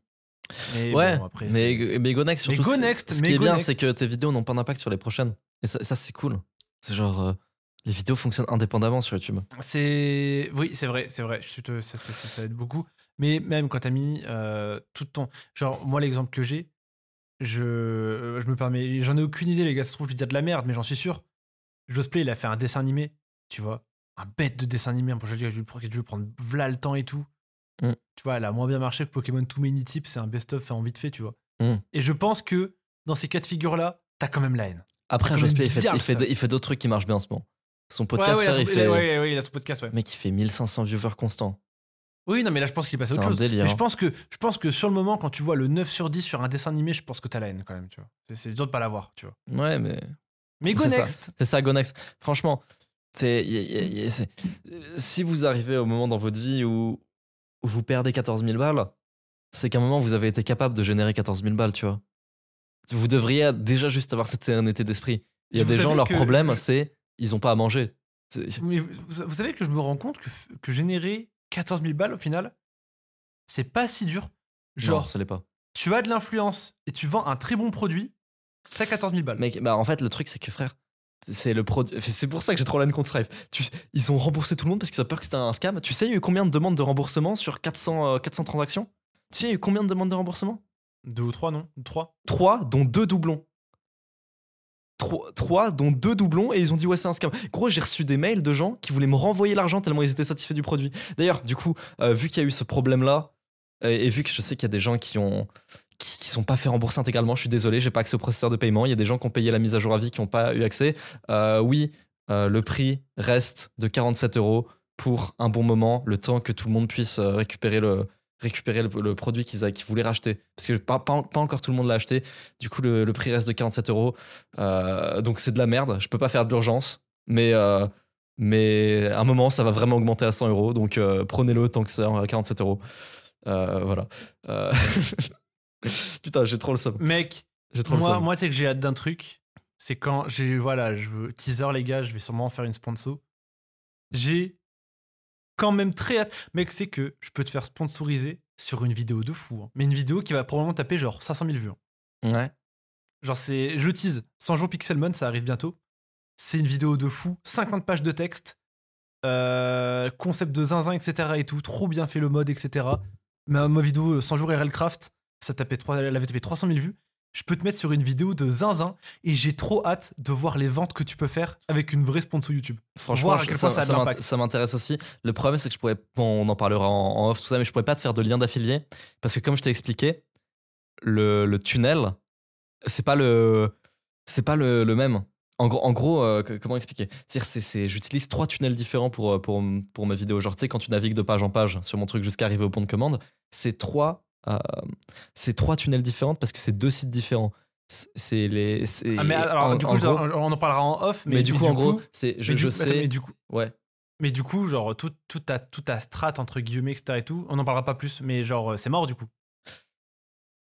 Mais ouais, bon, après, mais, mais go next, Mais surtout. go c'est- next, ce mais qui est bien, c'est que tes vidéos n'ont pas d'impact sur les prochaines. Et ça, ça, c'est cool. C'est genre. euh, les vidéos fonctionnent indépendamment sur YouTube. C'est oui, c'est vrai, c'est vrai. Je te, ça, ça, ça- ça aide beaucoup. Mais même quand t'as mis euh, tout ton, genre moi l'exemple que j'ai, je, euh, je me permets, j'en ai aucune idée les gars. Ça se trouve je vais dire de la merde, mais j'en suis sûr. Josplay il a fait un dessin animé, tu vois, un bête de dessin animé. Pour je dis, je vais prendre v'là le temps et tout. Mm. Tu vois, elle a moins bien marché que Pokémon Too Many Tips. C'est un best-of fait en vite fait, tu vois. Mm. Et je pense que dans ces cas de figure là, t'as quand même la haine. Après, même il fait, il fait, ça. il fait d'autres trucs qui marchent bien en ce moment. Son podcast, ouais, ouais, frère, il a il son- fait. ouais, ouais, il a son podcast, ouais. Mec, il fait 1500 viewers constants. Oui, non, mais là, je pense qu'il est passé à autre un chose. délire, Mais je hein. pense, que, je pense que sur le moment, quand tu vois le 9 sur 10 sur un dessin animé, je pense que t'as la haine quand même, tu vois. C'est- dur de pas l'avoir, tu vois. Ouais, mais. Mais go C'est ça. next C'est ça, Gonex. Franchement, c'est, y si vous arrivez au moment dans votre vie où, où vous perdez 14 000 balles, c'est qu'à un moment vous avez été capable de générer 14 000 balles, tu vois. Vous devriez déjà juste avoir cette sérénité d'esprit. Il y a Vous des gens, leur problème, c'est ils ont pas à manger. Mais vous, vous savez que je me rends compte que, que générer 14 000 balles au final, c'est pas si dur. Non, Genre, ça l'est pas. tu as de l'influence et tu vends un très bon produit, t'as 14 000 balles. Mec, bah en fait, le truc, c'est que frère, c'est le produit. C'est pour ça que j'ai trop la contre Stripe. Tu- Ils ont remboursé tout le monde parce qu'ils ont peur que c'était un scam. Tu sais, il y a eu combien de demandes de remboursement sur 400, euh, 400 transactions? Tu sais, il y a eu combien de demandes de remboursement? Deux ou trois, non? Trois. 3 dont deux doublons. 3, dont deux doublons et ils ont dit ouais c'est un scam. Gros j'ai reçu des mails de gens qui voulaient me renvoyer l'argent tellement ils étaient satisfaits du produit. D'ailleurs du coup euh, vu qu'il y a eu ce problème là et, et vu que je sais qu'il y a des gens qui ont qui, sont pas fait rembourser intégralement, je suis désolé j'ai pas accès au processeur de paiement. Il y a des gens qui ont payé la mise à jour à vie qui n'ont pas eu accès. Euh, oui euh, le prix reste de 47 euros pour un bon moment le temps que tout le monde puisse euh, récupérer le récupérer le, produit qu'ils qu'ils voulaient racheter parce que pas, pas, encore tout le monde l'a acheté du coup, le, prix reste de 47 euros. Donc, c'est de la merde. Je peux pas faire d'urgence. Mais, euh, mais à un moment, ça va vraiment augmenter à 100 euros. Donc, prenez-le tant que c'est à 47 euros. Voilà. Euh, Putain, j'ai trop le seum. Mec, J'ai trop moi, moi sais que j'ai hâte d'un truc. C'est quand j'ai. Voilà, je veux. Teaser, les gars, je vais sûrement faire une sponsor. J'ai quand même très hâte. Mec, c'est que je peux te faire sponsoriser sur une vidéo de fou. hein. Mais une vidéo qui va probablement taper genre 500 000 vues. hein. Ouais. Genre, c'est. Je tease. 100 jours Pixelmon, ça arrive bientôt. C'est une vidéo de fou. 50 pages de texte. euh, concept de zinzin, etc. et tout. Trop bien fait le mode, etc. Ma, ma vidéo euh, 100 jours RL Craft, ça tapait trois- elle avait tapé 300 000 vues. Je peux te mettre sur une vidéo de zinzin et j'ai trop hâte de voir les ventes que tu peux faire avec une vraie sponsor YouTube. Franchement, Voir à quel point ça m'intéresse aussi. Le problème, c'est que je pourrais. Bon, on en parlera en, en off, tout ça, mais je pourrais pas te faire de lien d'affilié. Parce que, comme je t'ai expliqué, le, le tunnel, c'est pas le. C'est pas le, le même. En gros, en gros euh, comment expliquer? C'est- c'est- j'utilise trois tunnels différents pour, euh, pour, pour mes vidéos. Genre, tu sais, quand tu navigues de page en page sur mon truc jusqu'à arriver au bon de commande, c'est trois, c'est trois tunnels différents parce que c'est deux sites différents. C'est- C'est les. c'est- Ah, mais alors, en- du coup, gros- on en parlera en off. Mais, mais, du coup, en gros, c'est je, attends, sais. mais du coup, Ouais. mais du coup, genre, tout, tout ta, toute ta strat, entre guillemets, etc. et tout, on en parlera pas plus, mais genre, euh, c'est mort du coup.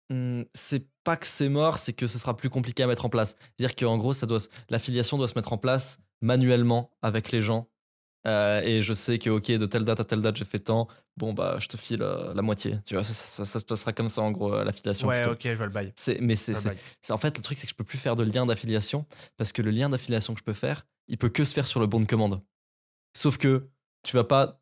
Hmm, c'est pas que c'est mort, c'est que ce sera plus compliqué à mettre en place. C'est-à-dire qu'en gros, ça doit, l'affiliation doit se mettre en place manuellement avec les gens. Euh, et je sais que, ok, de telle date à telle date, j'ai fait tant. Bon, bah, je te file euh, la moitié. Tu vois, ça, ça- se passera comme ça, en gros, euh, l'affiliation. Ouais, plutôt. ok, je vois le bail. C'est- mais c'est, en fait, le truc, c'est que je peux plus faire de lien d'affiliation parce que le lien d'affiliation que je peux faire, il peut que se faire sur le bon de commande. Sauf que tu vas pas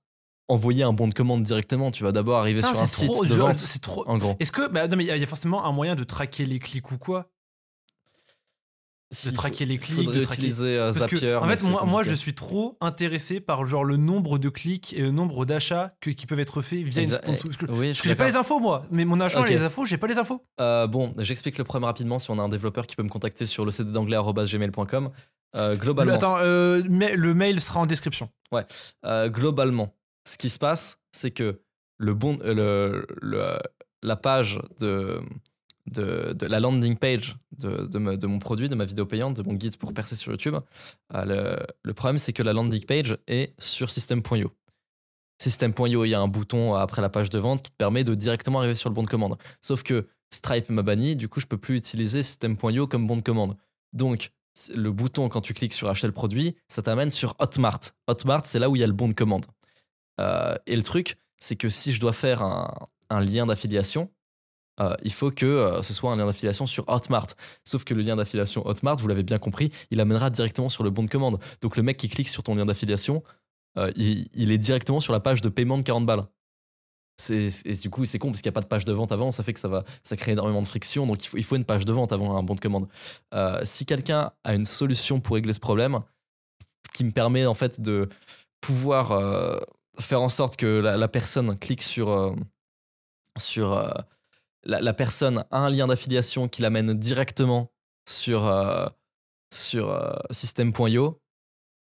envoyer un bon de commande directement. Tu vas d'abord arriver sur un site de vente. c'est trop. En gros. Est-ce que, bah, non, mais il y, a- il y a forcément un moyen de traquer les clics ou quoi? De traquer les clics, de traquer. utiliser euh, Parce que, Zapier. en fait, moi, moi, je suis trop intéressé par genre le nombre de clics et le nombre d'achats que- qui peuvent être faits via une sponsor. Oui, je parce suis que j'ai pas les infos, moi. Mais mon achat, Ok. les infos, j'ai pas les infos. Euh, bon, j'explique le problème rapidement si on a un développeur qui peut me contacter sur le d'anglais.gmail.com. Euh, globalement, Attends, euh, mais le mail sera en description. euh, globalement, ce qui se passe, c'est que le bon, le, le- la page de, de, la landing page de, de, mon produit, de ma vidéo payante, de mon guide pour percer sur YouTube, euh, le, problème, c'est que la landing page est sur system.io. System.io, il y a un bouton après la page de vente qui te permet de directement arriver sur le bon de commande. Sauf que Stripe m'a banni, du coup, je peux plus utiliser System.io comme bon de commande. Donc, le bouton, quand tu cliques sur acheter le produit, ça t'amène sur Hotmart. Hotmart, c'est là où il y a le bon de commande. Euh, et le truc, c'est que si je dois faire un lien d'affiliation, euh, il faut que euh, ce soit un lien d'affiliation sur Hotmart. Sauf que le lien d'affiliation Hotmart, vous l'avez bien compris, il amènera directement sur le bon de commande. Donc le mec qui clique sur ton lien d'affiliation, euh, il, est directement sur la page de paiement de 40 balles. Et du coup, c'est con parce qu'il n'y a pas de page de vente avant, ça fait que ça, va, ça crée énormément de friction. Donc il faut, il faut une page de vente avant un bon de commande. Si quelqu'un a une solution pour régler ce problème, qui me permet en fait de pouvoir faire en sorte que la, la personne clique sur, sur la, la personne a un lien d'affiliation qui l'amène directement sur, euh, sur euh, system.io,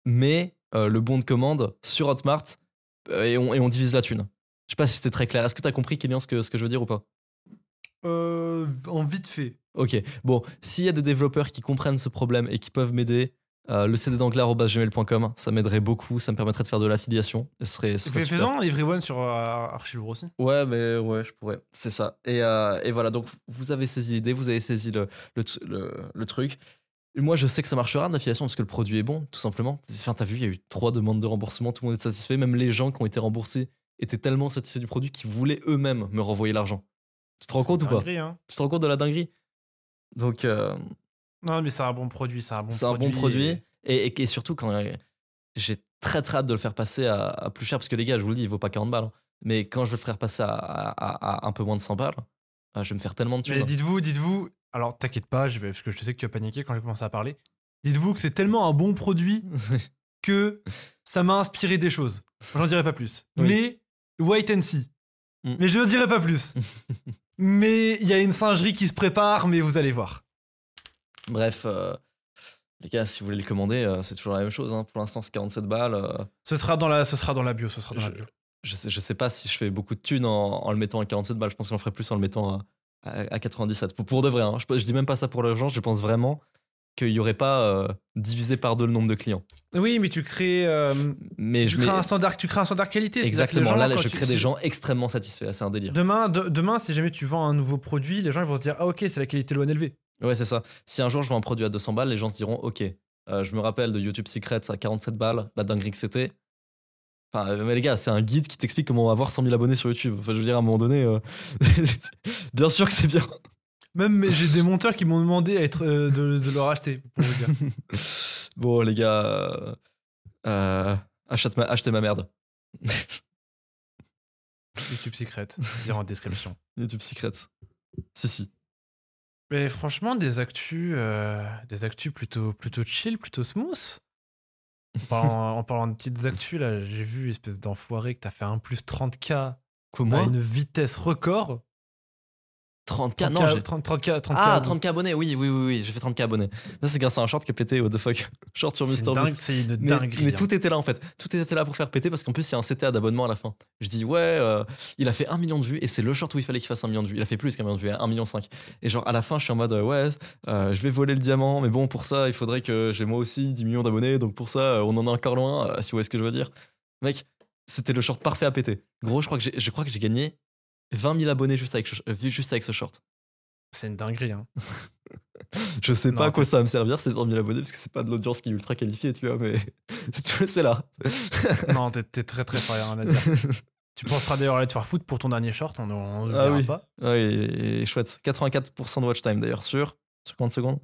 mais euh, le bon de commande sur Hotmart euh, et, on, et on divise la thune. Je sais pas si c'était très clair. Est-ce que tu as compris, Kylian, ce que, ce que je veux dire ou pas? En vite fait. Ok, bon, s'il y a des développeurs qui comprennent ce problème et qui peuvent m'aider, euh, le cddanglais.gmail.com, ça m'aiderait beaucoup, ça me permettrait de faire de l'affiliation. Ce serait, ce serait Everyone sur euh, aussi. Ouais, mais ouais, je pourrais. C'est ça. Et, euh, et voilà, donc vous avez saisi l'idée, vous avez saisi le, le, le- le truc. Et Moi, je sais que ça marchera d'affiliation parce que le produit est bon, tout simplement. Enfin, t'as vu, il y a eu trois demandes de remboursement, tout le monde est satisfait. Même les gens qui ont été remboursés étaient tellement satisfaits du produit qu'ils voulaient eux-mêmes me renvoyer l'argent. Tu te rends compte ou pas? Dinguerie, hein. Tu te rends compte de la dinguerie? Donc, euh, Non, mais c'est un bon produit. C'est un bon c'est un produit. bon produit. et- Et, surtout, quand euh, j'ai très très hâte de le faire passer à, à plus cher, parce que les gars, je vous le dis, il vaut pas 40 balles. hein. Mais quand je vais le faire passer à, à- un peu moins de 100 balles, ah, je vais me faire tellement de thunes. Mais dites-vous, dites-vous. Alors, t'inquiète pas, je vais, parce que je sais que tu as paniqué quand j'ai commencé à parler. Dites-vous que c'est tellement un bon produit que ça m'a inspiré des choses. J'en dirai pas plus. Oui. Mais wait and see. Mm. Mais je ne dirai pas plus. mais il y a une singerie qui se prépare, mais vous allez voir. Bref, euh, les gars, si vous voulez le commander, euh, c'est toujours la même chose. hein. Pour l'instant, c'est 47 balles. euh, Ce sera dans la, ce sera dans la bio. Ce sera dans la Je- bio. je, sais, je sais pas si je fais beaucoup de thunes en, en le mettant à 47 balles. Je pense qu'on le ferait plus en le mettant à, à- à 97. Pour, pour de vrai, hein. je, je dis même pas ça pour l'argent. Je pense vraiment qu'il y aurait pas euh, divisé par deux le nombre de clients. Oui, mais tu crées, euh, Mais tu je crées mets- un standard, tu crées un standard qualité. c'est-à-dire que les Exactement, gens, là, quand je tu- crée des si- gens extrêmement satisfaits. C'est un délire. Demain, de- demain, si jamais tu vends un nouveau produit, les gens ils vont se dire ah ok c'est la qualité loin élevée. Ouais, c'est ça. Si un jour je vends un produit à 200 balles, les gens se diront Ok, euh, je me rappelle de YouTube Secrets à 47 balles, la dinguerie que c'était. Enfin, euh, mais les gars, c'est un guide qui t'explique comment avoir 100 000 abonnés sur YouTube. Enfin, je veux dire, à un moment donné, euh, bien sûr que c'est bien. Même mais j'ai des monteurs qui m'ont demandé à être, euh, de, de leur acheter. Pour dire. bon, les gars, achète ma- achetez ma merde. YouTube Secret, dire en description. YouTube Secrets. Si, si. Mais franchement, des actus, euh, des actus plutôt, plutôt chill, plutôt smooth. En parlant, en parlant de petites actus, là, j'ai vu, espèce d'enfoiré, que t'as fait un plus 30K Quoi, à une vitesse record. 30K 30K, Non, j'ai. 30, 30K, 30K. Ah, 30K abonnés, oui, oui, oui, oui, j'ai fait 30K abonnés. Ça, c'est grâce à un short qui a pété, what the fuck. Short sur MrBeast. C'est une Mais, dinguerie. mais hein. tout était là en fait. Tout était là pour faire péter parce qu'en plus il y a un CTA d'abonnement à la fin. Je dis ouais, euh, il a fait un million de vues et c'est le short où il fallait qu'il fasse un million de vues. Il a fait plus qu'un million de vues, 1 million 5. Et genre à la fin je suis en mode euh, ouais, euh, je vais voler le diamant, mais bon pour ça il faudrait que j'ai moi aussi 10 millions d'abonnés, donc pour ça on en est encore loin, si vous voyez ce que je veux dire. Mec, c'était le short parfait à péter. Gros, je crois que j'ai gagné 20 000 abonnés juste avec, ce- euh, juste avec ce short. C'est une dinguerie. Hein. Je sais pas Non, à quoi ça va me servir ces 20 000 abonnés parce que c'est pas de l'audience qui est ultra qualifiée, tu vois, mais c'est là. non, t'es t'es très très fort, rien à dire. Tu penseras d'ailleurs aller te faire foutre pour ton dernier short, on ne le Ah verra oui. pas. Et chouette. 84% de watch time d'ailleurs sur, sur 30 secondes.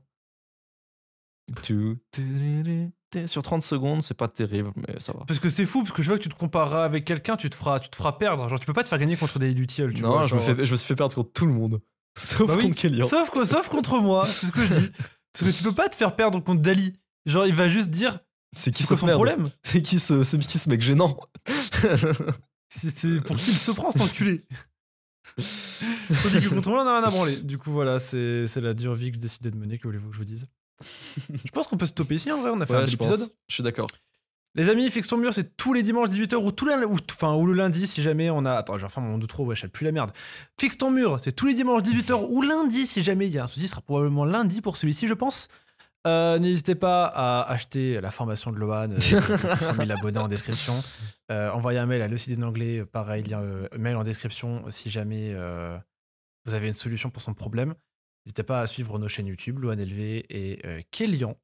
Tu- Sur 30 secondes, c'est pas terrible, mais ça va. Parce que c'est fou, parce que je vois que tu te compareras avec quelqu'un, tu te feras, tu te feras perdre. Genre, tu peux pas te faire gagner contre des Lutiel, tu non, vois. je, me fais, je me suis fait perdre contre tout le monde. Sauf Bah oui, contre Kellyanne. Sauf, quoi, sauf contre moi, c'est ce que je dis. Parce que tu peux pas te faire perdre contre Dali. Genre, il va juste dire C'est qui son problème C'est qui ce, c'est qui ce mec gênant C'est pour qui il se prend cet enculé Tandis que contre moi, on a rien à branler. Du coup, voilà, c'est c'est la dure vie que j'ai décidé de mener, que voulez-vous que je vous dise Je pense qu'on peut stopper ici en vrai, on a fait un Ouais, je épisode. pense. Je suis d'accord. Les amis, Fixe ton mur, c'est tous les dimanches 18h ou, tous les, ou, enfin, ou le lundi si jamais on a. Attends, je vais refaire mon de trop, ouais, je plus la merde. Fixe ton mur, c'est tous les dimanches 18h ou lundi si jamais il y a un souci, ce sera probablement lundi pour celui-ci, je pense. Euh, N'hésitez pas à acheter la formation de Lohan, euh, 100 000 abonnés en description. Euh, envoyez un mail à le CD d'anglais, pareil, lien, euh, mail en description si jamais euh, vous avez une solution pour son problème. N'hésitez pas à suivre nos chaînes YouTube, Lohan LV et euh, Kélian.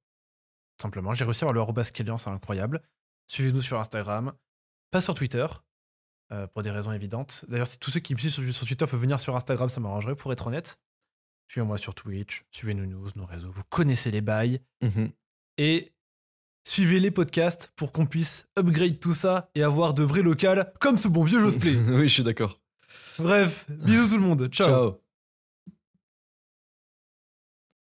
Simplement, j'ai réussi à avoir le Kélian, c'est incroyable. Suivez-nous sur Instagram, pas sur Twitter, euh, pour des raisons évidentes. D'ailleurs, si tous ceux qui me suivent sur, sur Twitter peuvent venir sur Instagram, ça m'arrangerait, pour être honnête. Suivez-moi sur Twitch, suivez nos news, nos réseaux, vous connaissez les bails. Mhm. Et suivez les podcasts pour qu'on puisse upgrade tout ça et avoir de vrais locales comme ce bon vieux Josplay. oui, je suis d'accord. Bref, bisous tout le monde. Ciao. Ciao.